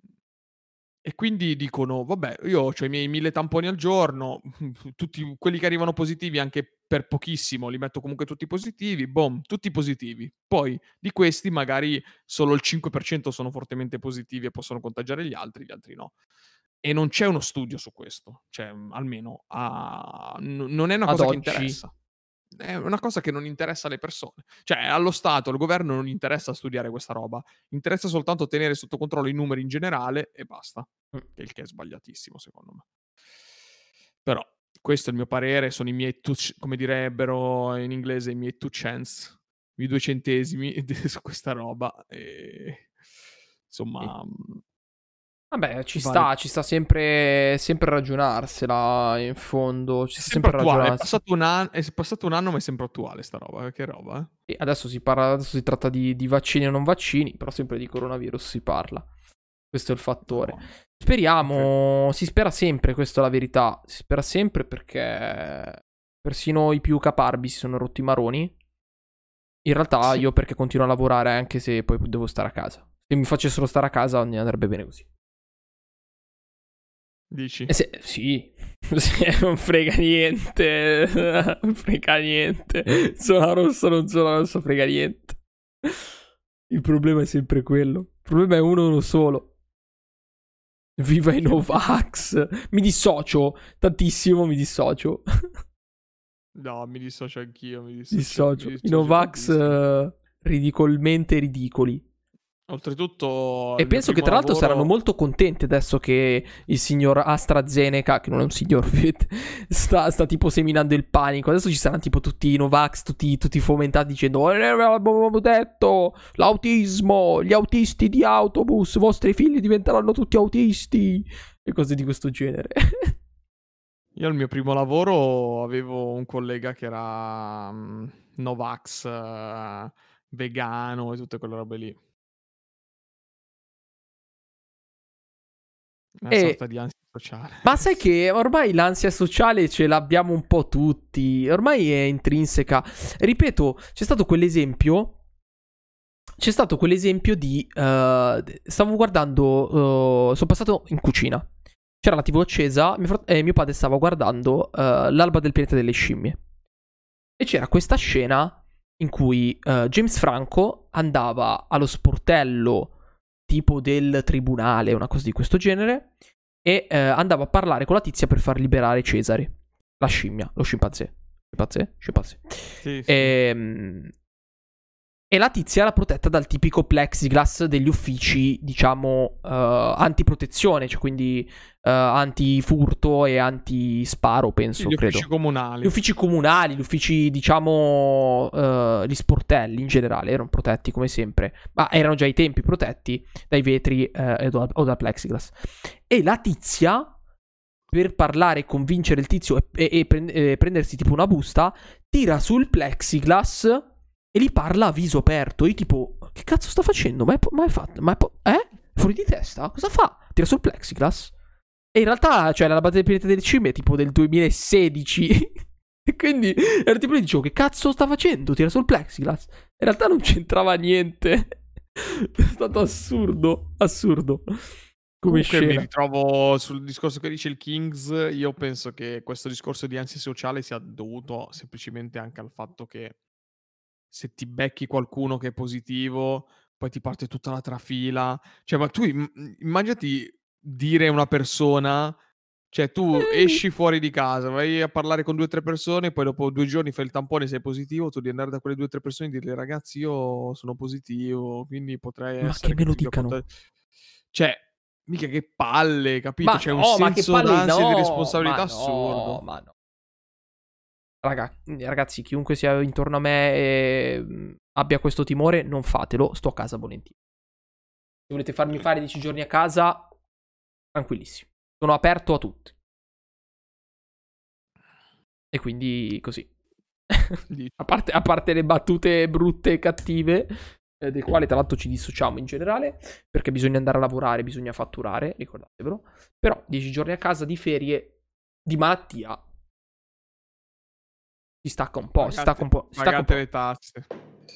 e quindi dicono, vabbè, io ho i miei mille tamponi al giorno, tutti quelli che arrivano positivi anche per pochissimo, li metto comunque tutti positivi, boom, tutti positivi. Poi di questi magari solo il 5% sono fortemente positivi e possono contagiare gli altri, gli altri no. E non c'è uno studio su questo, cioè almeno a... n- non è una Ad cosa oggi. che interessa è una cosa che non interessa alle persone. Cioè, allo Stato, al governo non interessa studiare questa roba, interessa soltanto tenere sotto controllo i numeri in generale e basta. Mm. Il che è sbagliatissimo, secondo me. Però, questo è il mio parere, sono i miei, two, come direbbero in inglese, i miei two cents, i due centesimi su questa roba. E, insomma, mm. Vabbè, ci vale. sta, ci sta sempre, sempre ragionarsela in fondo. Ci sta sempre, sempre attuale. È passato, an- è passato, un anno, ma è sempre attuale sta roba. Che roba, eh? adesso si parla, adesso si tratta di, di, vaccini o non vaccini, però sempre di coronavirus si parla. Questo è il fattore. No. Speriamo, okay. si spera sempre, questa è la verità. Si spera sempre perché persino i più caparbi si sono rotti i maroni. In realtà sì. io perché continuo a lavorare anche se poi devo stare a casa. Se mi facessero stare a casa mi andrebbe bene così. Dici? Eh se, sì, non frega niente, non frega niente. Sono rosso, non sono rosso, frega niente. Il problema è sempre quello. Il problema è uno uno solo. Viva i Novax. Mi dissocio tantissimo, mi dissocio. No, mi dissocio anch'io. Mi dissocio. dissocio. I Novax uh, ridicolmente ridicoli. Oltretutto. E penso che tra l'altro lavoro... saranno molto contenti adesso che il signor AstraZeneca, che non è un signor, sta, sta tipo seminando il panico. Adesso ci saranno tipo tutti i Novax, tutti, tutti fomentati dicendo: eh, Abbiamo detto l'autismo, gli autisti di autobus, i vostri figli diventeranno tutti autisti. E cose di questo genere. Io al mio primo lavoro avevo un collega che era um, Novax, uh, vegano e tutte quelle robe lì. Una E- sorta di ansia sociale. Ma sai che ormai l'ansia sociale ce l'abbiamo un po' tutti, ormai è intrinseca. Ripeto, c'è stato quell'esempio. C'è stato quell'esempio di. eh, stavo guardando. eh, sono passato in cucina. C'era la TV accesa mio frat- e mio padre stava guardando eh, l'alba del pianeta delle scimmie. E c'era questa scena in cui eh, James Franco andava allo sportello tipo del tribunale, una cosa di questo genere, e eh, andava a parlare con la tizia per far liberare Cesare, la scimmia, lo scimpanzé. Scimpanzé? Scimpanzé. Sì, sì. Ehm, E, la tizia era protetta dal tipico plexiglass degli uffici, diciamo, eh, antiprotezione, cioè quindi eh, antifurto e antisparo, penso, gli credo. uffici comunali. Gli uffici comunali, gli uffici, diciamo, eh, gli sportelli in generale erano protetti come sempre, ma erano già ai tempi protetti dai vetri da- o dal plexiglass. E la tizia, per parlare e convincere il tizio e, e- e prend- e prendersi tipo una busta, tira sul plexiglass e gli parla a viso aperto. Io tipo, che cazzo sta facendo? Ma è, po- ma è fatto? Ma è po- eh? Fuori di testa? Cosa fa? Tira sul plexiglass? E in realtà, cioè, la battaglia dei pirati delle scimmie è tipo del 2016. e quindi ero tipo lì dicevo, che cazzo sta facendo? Tira sul plexiglass. In realtà non c'entrava niente. è stato assurdo, assurdo. Come Comunque mi scena. ritrovo sul discorso che dice il Kings. Io penso che questo discorso di ansia sociale sia dovuto semplicemente anche al fatto che se ti becchi qualcuno che è positivo, poi ti parte tutta la trafila. Cioè, ma tu im- immaginati dire a una persona. Cioè, tu esci fuori di casa, vai a parlare con due o tre persone, poi dopo due giorni fai il tampone, sei positivo, tu devi andare da quelle due o tre persone e dirle ragazzi io sono positivo, quindi potrei Ma essere che me lo dicano? contagi-" Cioè, mica che palle, capito? Ma C'è un no, ma che senso palle, d'ansia e di no, responsabilità ma assurdo. No, ma no. Raga, ragazzi, chiunque sia intorno a me e mh, abbia questo timore, non fatelo, sto a casa volentieri. Se volete farmi fare 10 giorni a casa, tranquillissimo. Sono aperto a tutti. E quindi così. A, parte, a parte le battute brutte e cattive, eh, del quale tra l'altro ci dissociamo in generale, perché bisogna andare a lavorare, bisogna fatturare, ricordatevelo. Però 10 giorni a casa di ferie, di malattia, si stacca un po', si stacca un po', si stacca un Pagate po', le tasse.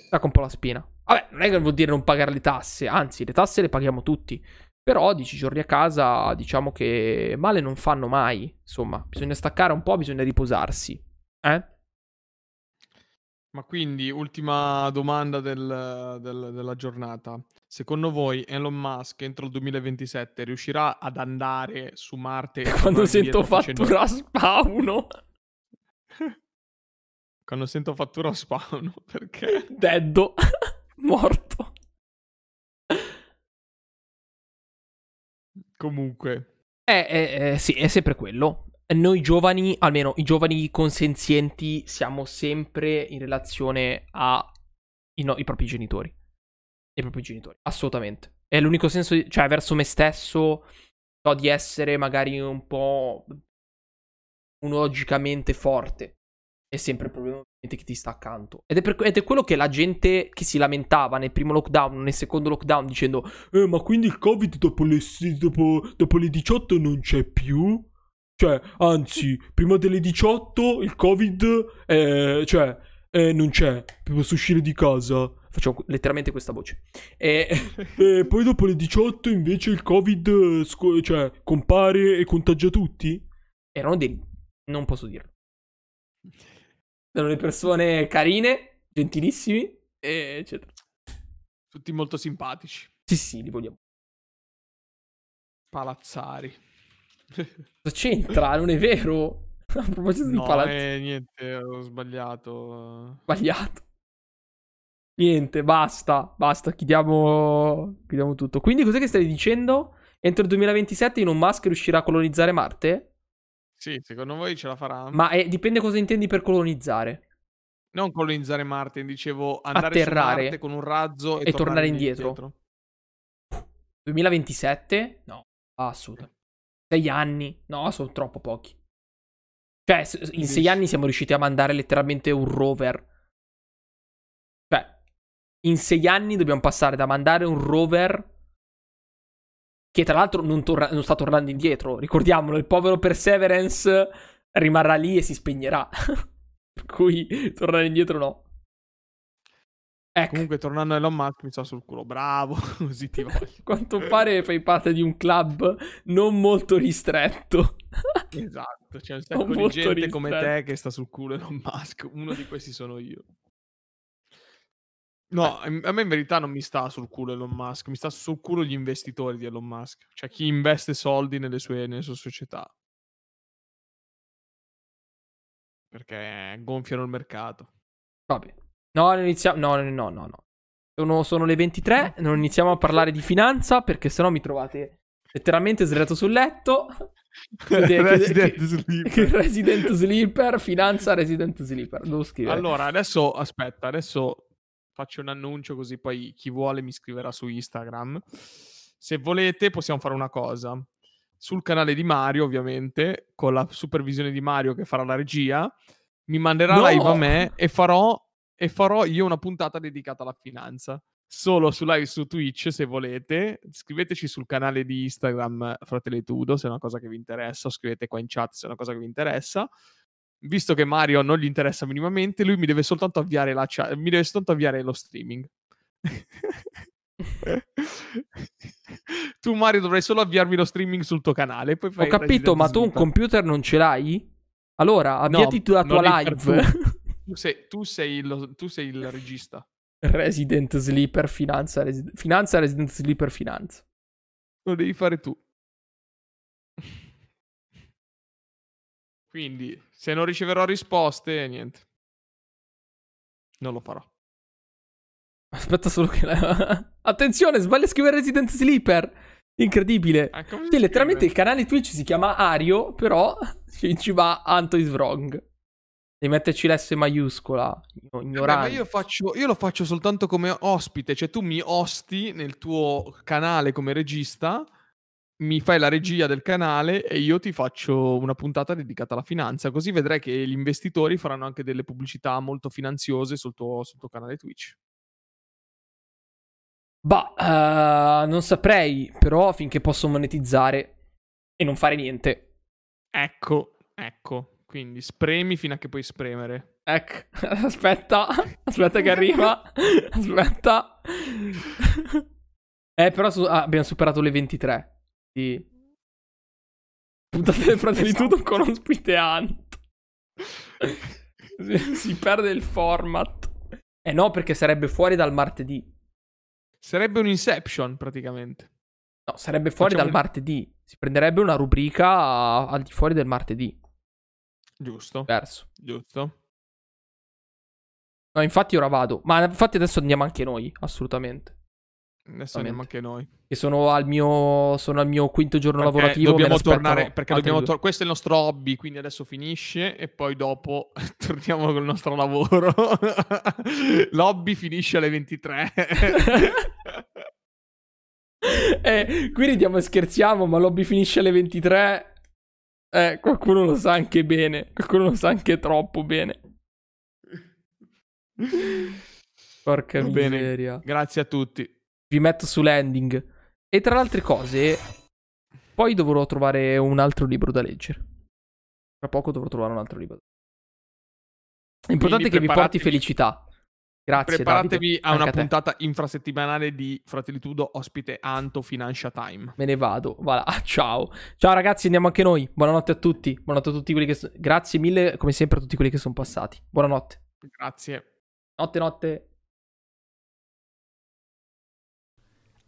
stacca un po' la spina. Vabbè, non è che vuol dire non pagare le tasse, anzi, le tasse le paghiamo tutti. Però 10 giorni a casa, diciamo che male non fanno mai. Insomma, bisogna staccare un po', bisogna riposarsi. Eh? Ma quindi, ultima domanda del- del- della giornata. Secondo voi Elon Musk entro il 2027 riuscirà ad andare su Marte? Quando sento indietro facendo- fattura spawno. Quando sento fattura spawn, perché? Deddo. Morto. Comunque, Eh, eh, eh, sì, è sempre quello. Noi giovani, almeno i giovani consenzienti, siamo sempre in relazione ai no- i propri genitori. I propri genitori, assolutamente. È l'unico senso, di- cioè, verso me stesso, so di essere magari un po' logicamente forte. È sempre il problema che ti sta accanto. Ed è, per- ed è quello che la gente che si lamentava nel primo lockdown, nel secondo lockdown, dicendo eh, ma quindi il Covid dopo le, dopo, dopo le 18 non c'è più? Cioè, anzi, prima delle 18 il Covid, eh, cioè, eh, non c'è, posso uscire di casa. Facciamo letteralmente questa voce. E, e poi dopo le 18 invece il Covid, eh, sco- cioè, compare e contagia tutti? Erano dei... non posso dirlo. Erano le persone carine, gentilissimi, e eccetera. tutti molto simpatici. Sì, sì, li vogliamo. Palazzari. Cosa c'entra? Non è vero? A proposito di No, palazzo eh, niente, ho sbagliato. sbagliato. Niente, basta, basta, chiudiamo, chiudiamo tutto. Quindi cos'è che stai dicendo? Entro il 2027 Elon Musk riuscirà a colonizzare Marte? Sì, secondo voi ce la farà? Ma è, dipende cosa intendi per colonizzare. Non colonizzare Marte, dicevo andare Atterrare. su Marte con un razzo e, E tornare indietro. 2027? No, assolutamente. Sei anni? No, sono troppo pochi. Cioè, in sei anni siamo riusciti a mandare letteralmente un rover. Cioè, in sei anni dobbiamo passare da mandare un rover che tra l'altro non, torna- non sta tornando indietro. Ricordiamolo, il povero Perseverance rimarrà lì e si spegnerà. per cui tornare indietro no. Ecco, Comunque, tornando a Elon Musk, mi sta sul culo. Bravo, così ti voglio. a quanto pare fai parte di un club non molto ristretto. esatto, c'è un sacco Molto di gente come ristretto. te che sta sul culo Elon Musk. Uno di questi sono io. No, a me in verità non mi sta sul culo Elon Musk, mi sta sul culo gli investitori di Elon Musk, cioè chi investe soldi nelle sue, nelle sue società. Perché gonfiano il mercato. Vabbè. No, non iniziamo. No, no, no, no. no. Sono, sono le 23. Non iniziamo a parlare di finanza perché sennò mi trovate letteralmente sdraiato sul letto. Chiude- Resident chiude- Sleeper. Resident Sleeper. Finanza Resident Sleeper. Devo scrivere. Allora, adesso aspetta, adesso faccio un annuncio così poi chi vuole mi scriverà su Instagram. Se volete possiamo fare una cosa. Sul canale di Mario, ovviamente, con la supervisione di Mario che farà la regia, mi manderà No! live a me e farò, e farò io una puntata dedicata alla finanza. Solo su live su Twitch, se volete. Scriveteci sul canale di Instagram Fratelli Tudo se è una cosa che vi interessa, o scrivete qua in chat se è una cosa che vi interessa visto che Mario non gli interessa minimamente, lui mi deve soltanto avviare la chat, mi deve soltanto avviare lo streaming. tu Mario dovrai solo avviarmi lo streaming sul tuo canale, poi Ho capito, ma tu un computer non ce l'hai? Allora, avviati tu la tua live. Tu sei, tu sei lo- tu sei il regista. Resident Sleeper Finanza. Resi- finanza Resident Sleeper Finanza. Lo devi fare tu. Quindi, se non riceverò risposte, niente. Non lo farò. Aspetta solo che la... Attenzione, sbaglio a scrivere Resident Sleeper. Incredibile. Ah, Sì, letteralmente il canale Twitch si chiama Ario, però ci, va Anto is wrong. Devi metterci l'S maiuscola. Ignorante. ma io, faccio, io lo faccio soltanto come ospite, cioè tu mi osti nel tuo canale come regista, mi fai la regia del canale e io ti faccio una puntata dedicata alla finanza, così vedrai che gli investitori faranno anche delle pubblicità molto finanziose sul tuo, sul tuo canale Twitch. Bah, eh, non saprei, però finché posso monetizzare e non fare niente. Ecco, ecco, quindi spremi fino a che puoi spremere. Ecco, aspetta, aspetta che arriva. Aspetta. Eh, però su- ah, abbiamo superato le 23. Sì. Puntate del fratelli Esatto. tutto con ospite Ant. si, perde il format. Eh no, perché sarebbe fuori dal martedì. Sarebbe un Inception praticamente. No, sarebbe fuori Facciamo dal il- martedì. Si prenderebbe una rubrica al di fuori del martedì. Giusto, Verso. giusto. No, infatti ora vado. Ma infatti adesso andiamo anche noi, assolutamente. Adesso andiamo anche noi. Che sono al mio, sono al mio quinto giorno Perché lavorativo. ne dobbiamo tornare perché dobbiamo tor- questo è il nostro hobby quindi adesso finisce e poi dopo torniamo col nostro lavoro l'hobby finisce alle 23 eh, qui ridiamo e scherziamo, ma l'hobby finisce alle 23. Eh, qualcuno lo sa anche bene. Qualcuno lo sa anche troppo bene. Porca Va bene. miseria. grazie a tutti Vi metto su landing. E tra le altre cose, poi dovrò trovare un altro libro da leggere. Tra poco dovrò trovare un altro libro. È importante che vi porti felicità. Grazie. preparatevi Davide. a una te. puntata infrasettimanale di Fratellitudo ospite Anto Financia Time Me ne vado. Voilà. Ciao. Ciao ragazzi, andiamo anche noi. Buonanotte a tutti. Buonanotte a tutti quelli che so- Grazie mille, come sempre, a tutti quelli che sono passati. Buonanotte. grazie Notte, notte.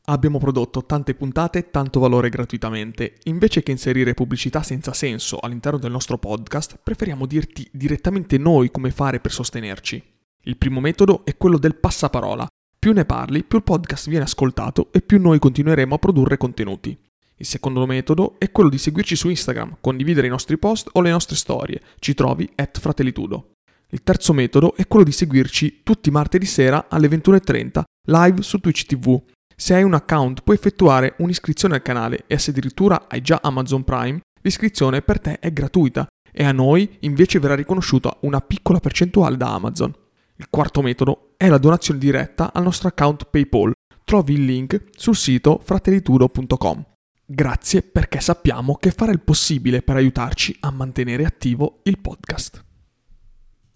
Abbiamo prodotto tante puntate e tanto valore gratuitamente. Invece che inserire pubblicità senza senso all'interno del nostro podcast, preferiamo dirti direttamente noi come fare per sostenerci. Il primo metodo è quello del passaparola. Più ne parli, più il podcast viene ascoltato e più noi continueremo a produrre contenuti. Il secondo metodo è quello di seguirci su Instagram, condividere i nostri post o le nostre storie. Ci trovi at fratellitudo. Il terzo metodo è quello di seguirci tutti martedì sera alle 21.30 live su Twitch TV. Se hai un account puoi effettuare un'iscrizione al canale e se addirittura hai già Amazon Prime, l'iscrizione per te è gratuita e a noi invece verrà riconosciuta una piccola percentuale da Amazon. Il quarto metodo è la donazione diretta al nostro account PayPal. Trovi il link sul sito fratellitudo.com. Grazie perché sappiamo che fare il possibile per aiutarci a mantenere attivo il podcast.